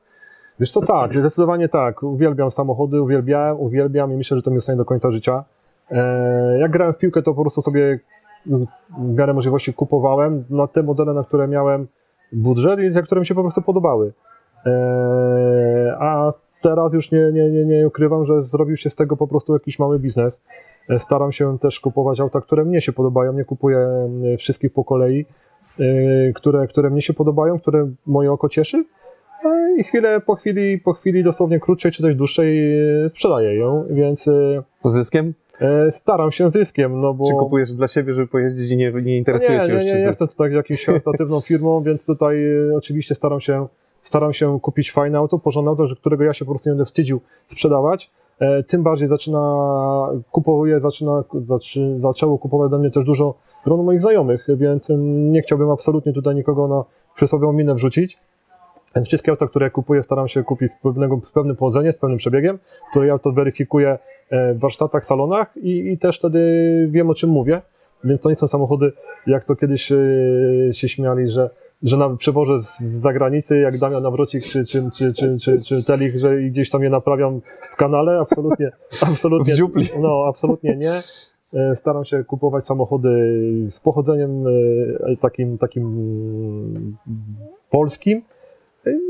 Wiesz co, tak, zdecydowanie tak. Uwielbiam samochody, uwielbiałem, uwielbiam i myślę, że to mi zostanie do końca życia. E, jak grałem w piłkę, to po prostu sobie w miarę możliwości kupowałem na te modele, na które miałem budżet i te, które mi się po prostu podobały. E, a teraz już nie, nie, nie, nie ukrywam, że zrobił się z tego po prostu jakiś mały biznes. E, Staram się też kupować auta, które mnie się podobają. Nie kupuję e, wszystkich po kolei, które, które mnie się podobają, które moje oko cieszy. I chwilę po chwili, po chwili dosłownie krótszej czy też dłuższej sprzedaję ją, więc Z zyskiem? E, staram się zyskiem, no bo... Czy kupujesz dla siebie, żeby pojeździć i nie, nie interesuje nie, cię nie, już nie, nie jestem tutaj jakimś (laughs) charytatywną firmą, więc tutaj e, oczywiście staram się, staram się kupić fajne auto, porządne auto, którego ja się po prostu nie będę wstydził sprzedawać. E, tym bardziej zaczyna, kupuje, zaczyna, zaczy, zaczęło kupować do mnie też dużo grono moich znajomych, więc nie chciałbym absolutnie tutaj nikogo na przysłowiową minę wrzucić. Więc wszystkie auta, które kupuję, staram się kupić z, pewnego, z pewnym pochodzeniem, z pewnym przebiegiem, które ja to weryfikuję warsztatach, salonach i, i też wtedy wiem, o czym mówię. Więc to nie są samochody, jak to kiedyś e, się śmiali, że, że na przewożę z, zagranicy, jak Damian Nawrocik czy, czy, czy, czy, czy, czy Telich, że gdzieś tam je naprawiam w kanale. Absolutnie, (laughs) absolutnie. W dziupli. No, absolutnie nie. E, Staram się kupować samochody z pochodzeniem e, takim, takim mm, polskim.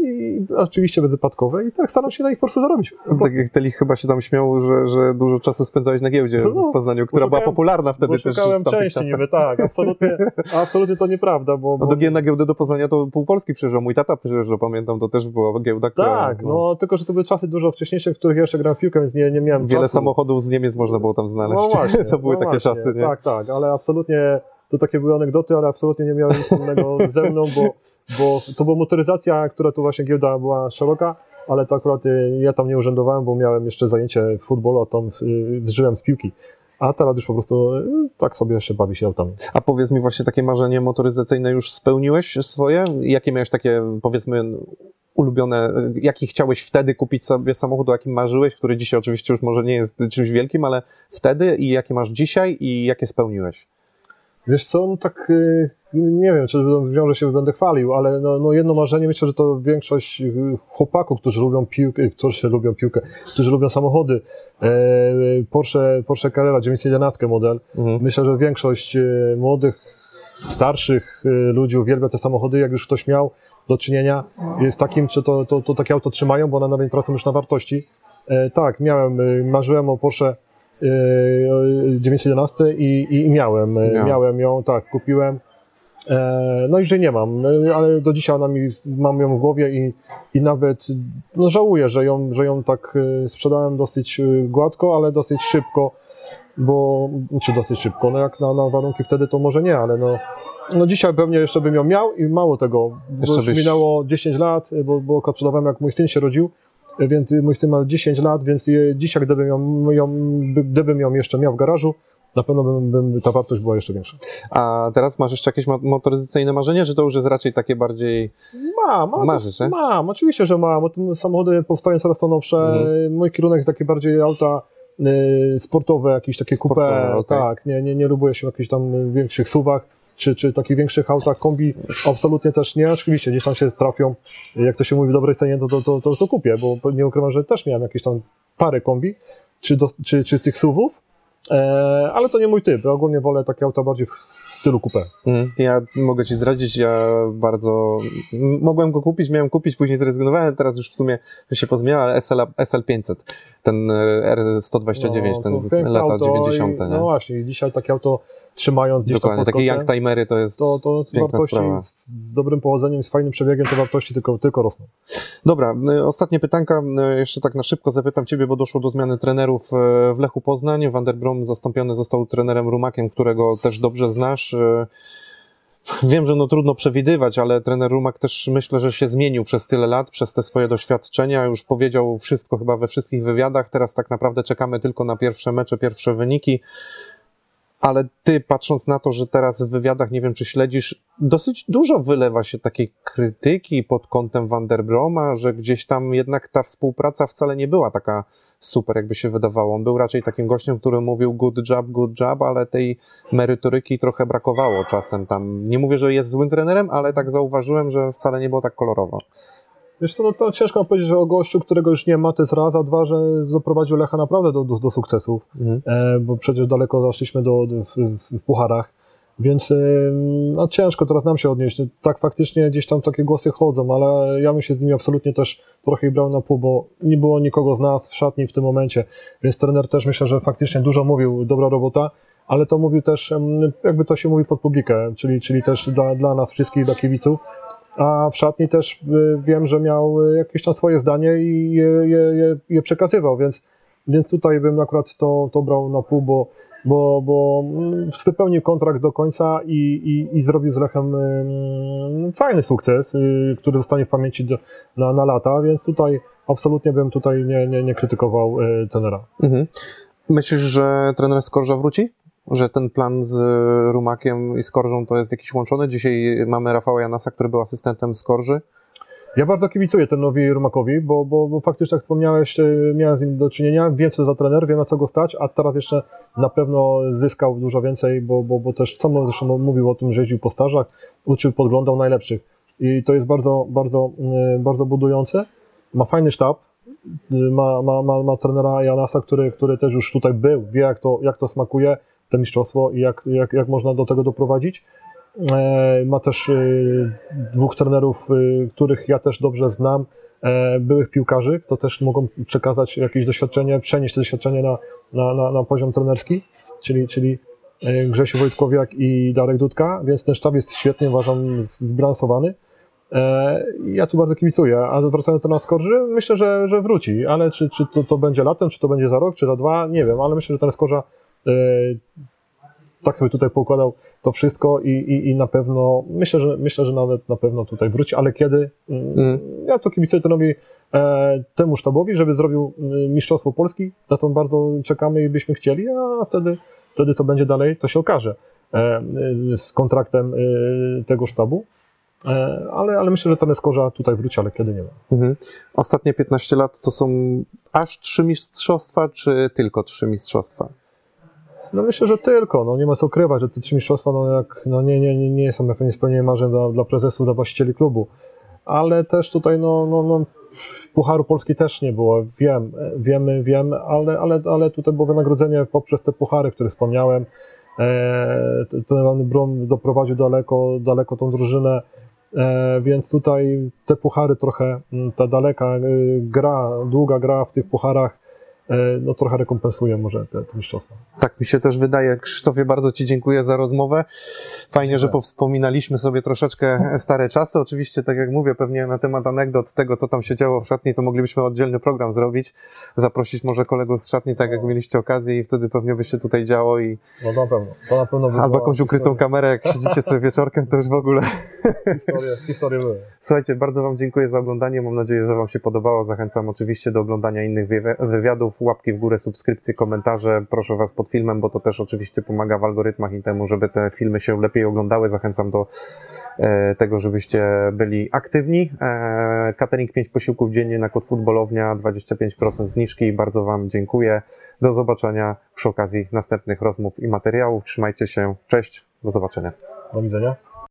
I oczywiście bezwypadkowe i tak staram się na nich po prostu zarobić. Po Tak prostu. jak Telich chyba się tam śmiał, że, że dużo czasu spędzałeś na giełdzie No, w Poznaniu, która była popularna wtedy też szukałem części niby, tak, absolutnie, (laughs) absolutnie to nieprawda, bo, No bo do G- na giełdę do Poznania to pół Polski przyjeżdżał. Mój tata przyjeżdżał, pamiętam, to też była giełda, która... tak, no tylko, że to były czasy dużo wcześniejsze, w których ja jeszcze grałem w piłkę, więc nie, nie miałem Wiele czasu. samochodów z Niemiec można było tam znaleźć. No właśnie, (laughs) to były no takie właśnie, czasy, nie? Tak, tak, ale absolutnie to takie były anegdoty, ale absolutnie nie miały nic wspólnego (laughs) ze mną, bo, bo to była motoryzacja, która tu właśnie giełda była szeroka, ale to akurat y, ja tam nie urzędowałem, bo miałem jeszcze zajęcie w futbolu, a tam y, zżyłem z piłki. A teraz już po prostu y, tak sobie jeszcze bawi się autami. A powiedz mi właśnie takie marzenie motoryzacyjne już spełniłeś swoje? Jakie miałeś takie, powiedzmy, ulubione, jaki chciałeś wtedy kupić sobie samochód, o jakim marzyłeś, który dzisiaj oczywiście już może nie jest czymś wielkim, ale wtedy i jakie masz dzisiaj i jakie spełniłeś? Wiesz co, no tak y, nie wiem, czy brzmią, że się będę chwalił, ale no, no jedno marzenie, myślę, że to większość y, chłopaków, którzy lubią piłkę, którzy lubią piłkę, którzy lubią samochody, e, Porsche, Porsche Carrera 911 model, Mhm. myślę, że większość y, młodych, starszych y, ludzi uwielbia te samochody, jak już ktoś miał do czynienia z takim, czy to, to, to takie auto trzymają, bo one nawet tracą już na wartości. E, tak, miałem, y, marzyłem o Porsche y, 911 i, i, i miałem, y, Miałeś. miałem ją, tak, kupiłem. E, no i że nie mam, ale do dzisiaj ona mi, mam ją w głowie i, i nawet no żałuję, że ją, że ją tak sprzedałem dosyć gładko, ale dosyć szybko, bo, czy dosyć szybko, no jak na, na warunki wtedy to może nie, ale no, no dzisiaj pewnie jeszcze bym ją miał i mało tego, bo już byś- minęło 10 lat, bo, bo sprzedawałem jak mój syn się rodził, więc mój syn ma 10 lat, więc dzisiaj gdybym ją, ją, by- gdybym ją jeszcze miał w garażu, na pewno bym, bym, ta wartość była jeszcze większa. A teraz masz jeszcze jakieś mo- motoryzacyjne marzenie, czy to już jest raczej takie bardziej... Mam, mam, Marzysz, nie? mam, oczywiście, że mam, bo samochody powstają coraz to nowsze, Mhm. mój kierunek jest taki bardziej auta y, sportowe, jakieś takie Sportowe, coupe, okej. tak, nie, nie, nie lubuję się w jakichś tam większych suwach, czy, czy takich większych autach kombi, absolutnie też nie, oczywiście gdzieś tam się trafią, jak to się mówi w dobrej cenie, to, to, to, to, to kupię, bo nie ukrywam, że też miałem jakieś tam parę kombi, czy, do, czy, czy tych suwów, e, ale to nie mój typ, ja ogólnie wolę takie auta bardziej w stylu coupe. Mhm. Ja mogę ci zdradzić, ja bardzo... Mogłem go kupić, miałem kupić, później zrezygnowałem, teraz już w sumie się pozmieniło, ale SL, SL500, ten e, R129, No, ten lata auto 90. I, no właśnie, dzisiaj takie auto trzymając gdzieś Dokładnie, takie kocem, youngtimery to jest to, to wartości sprawa. z dobrym powodzeniem, z fajnym przebiegiem, te wartości tylko, tylko rosną. Dobra, y, ostatnie pytanka, y, jeszcze tak na szybko zapytam Ciebie, bo doszło do zmiany trenerów y, w Lechu Poznań. Van der Brom zastąpiony został trenerem Rumakiem, którego też dobrze znasz. Wiem, że no trudno przewidywać, ale trener Rumak też myślę, że się zmienił przez tyle lat, przez te swoje doświadczenia. Już powiedział wszystko chyba we wszystkich wywiadach. Teraz tak naprawdę czekamy tylko na pierwsze mecze, pierwsze wyniki. Ale ty, patrząc na to, że teraz w wywiadach, nie wiem czy śledzisz, dosyć dużo wylewa się takiej krytyki pod kątem Van der Broma, że gdzieś tam jednak ta współpraca wcale nie była taka super, jakby się wydawało. On był raczej takim gościem, który mówił good job, good job, ale tej merytoryki trochę brakowało czasem tam. Nie mówię, że jest złym trenerem, ale tak zauważyłem, że wcale nie było tak kolorowo. Wiesz co, no to ciężko powiedzieć, że o gościu, którego już nie ma, to jest raz, a dwa, że doprowadził Lecha naprawdę do, do, do sukcesów, Mhm. e, bo przecież daleko zaszliśmy do, do, w, w, pucharach, więc e, no, ciężko teraz nam się odnieść. Tak faktycznie gdzieś tam takie głosy chodzą, ale ja bym się z nimi absolutnie też trochę brał na pół, bo nie było nikogo z nas w szatni w tym momencie, więc trener też myślę, że faktycznie dużo mówił, dobra robota, ale to mówił też, em, jakby to się mówi pod publikę, czyli, czyli też dla, dla nas wszystkich, dla kibiców, a w szatni też y, wiem, że miał y, jakieś tam swoje zdanie i je, je, je, przekazywał, więc, więc tutaj bym akurat to, to brał na pół, bo, bo, bo mm, wypełnił kontrakt do końca i, i, i zrobił z Lechem mm, fajny sukces, y, który zostanie w pamięci do, na, na lata, więc tutaj absolutnie bym tutaj nie, nie, nie krytykował tenera. Mhm. Myślisz, że trener Skorża wróci? Że ten plan z Rumakiem i Skorżą to jest jakiś łączony? Dzisiaj mamy Rafała Janasa, który był asystentem Skorży. Ja bardzo kibicuję tenowi Rumakowi, bo, bo, bo faktycznie, jak wspomniałeś, y, miałem z nim do czynienia, wiem co za trener, wiem na co go stać, a teraz jeszcze na pewno zyskał dużo więcej, bo, bo, bo też sam zresztą mówił o tym, że jeździł po stażach, uczył, podglądał najlepszych. I to jest bardzo, bardzo, y, bardzo budujące. Ma fajny sztab, y, ma, ma, ma, ma trenera Janasa, który, który też już tutaj był, wie jak to, jak to smakuje, to mistrzostwo i jak, jak, jak można do tego doprowadzić. E, Ma też e, dwóch trenerów, e, których ja też dobrze znam, byłych piłkarzy, to też mogą przekazać jakieś doświadczenie, przenieść to doświadczenie na, na, na, na poziom trenerski, czyli, czyli Grzesiu Wojtkowiak i Darek Dudka, więc ten sztab jest świetnie, uważam, zbilansowany. E, Ja tu bardzo kibicuję, a wracając do nas Skorzy, myślę, że, że wróci, ale czy, czy to, to będzie latem, czy to będzie za rok, czy za dwa, nie wiem, ale myślę, że ten Skorza tak sobie tutaj poukładał to wszystko i, i, i na pewno, myślę że, myślę, że nawet na pewno tutaj wróci, ale kiedy? Mm, Mm. Ja to kibicuję tenowi, e, temu sztabowi, żeby zrobił mm, Mistrzostwo Polski, na to bardzo czekamy i byśmy chcieli, a wtedy, wtedy co będzie dalej, to się okaże e, e, z kontraktem e, tego sztabu. E, Ale, ale myślę, że ten Skorza tutaj wróci, ale kiedy nie ma. Mhm. Ostatnie 15 lat to są aż trzy mistrzostwa, czy tylko trzy mistrzostwa? No myślę, że tylko, no nie ma co ukrywać, że te trzy mistrzostwa, no jak, no nie, nie, nie, nie są pewnie spełnienie marzeń dla, dla prezesów, dla właścicieli klubu, ale też tutaj, no, no, no Pucharu Polski też nie było, wiem, wiemy, wiem, ale, ale, ale tutaj było wynagrodzenie poprzez te puchary, które wspomniałem, e, ten Brum doprowadził daleko, daleko tą drużynę, e, więc tutaj te puchary trochę, m, ta daleka y, gra, długa gra w tych pucharach, no trochę rekompensuje może te, te mistrzostwa. Tak mi się też wydaje. Krzysztofie, bardzo Ci dziękuję za rozmowę. Fajnie, że powspominaliśmy sobie troszeczkę stare czasy. Oczywiście, tak jak mówię, pewnie na temat anegdot tego, co tam się działo w szatni, to moglibyśmy oddzielny program zrobić. Zaprosić może kolegów z szatni, tak jak mieliście okazję i wtedy pewnie by się tutaj działo i No na pewno. To na pewno by albo jakąś ukrytą historia- kamerę, jak siedzicie sobie wieczorkiem, to już w ogóle. Historie, historie były. Słuchajcie, bardzo Wam dziękuję za oglądanie. Mam nadzieję, że Wam się podobało. Zachęcam oczywiście do oglądania innych wywi- Łapki w górę, subskrypcje, komentarze. Proszę Was pod filmem, bo to też oczywiście pomaga w algorytmach i temu, żeby te filmy się lepiej oglądały. Zachęcam do e, tego, żebyście byli aktywni. E, catering 5 posiłków dziennie na kod futbolownia, 25% zniżki. Bardzo Wam dziękuję. Do zobaczenia przy okazji następnych rozmów i materiałów. Trzymajcie się. Cześć. Do zobaczenia. Do widzenia.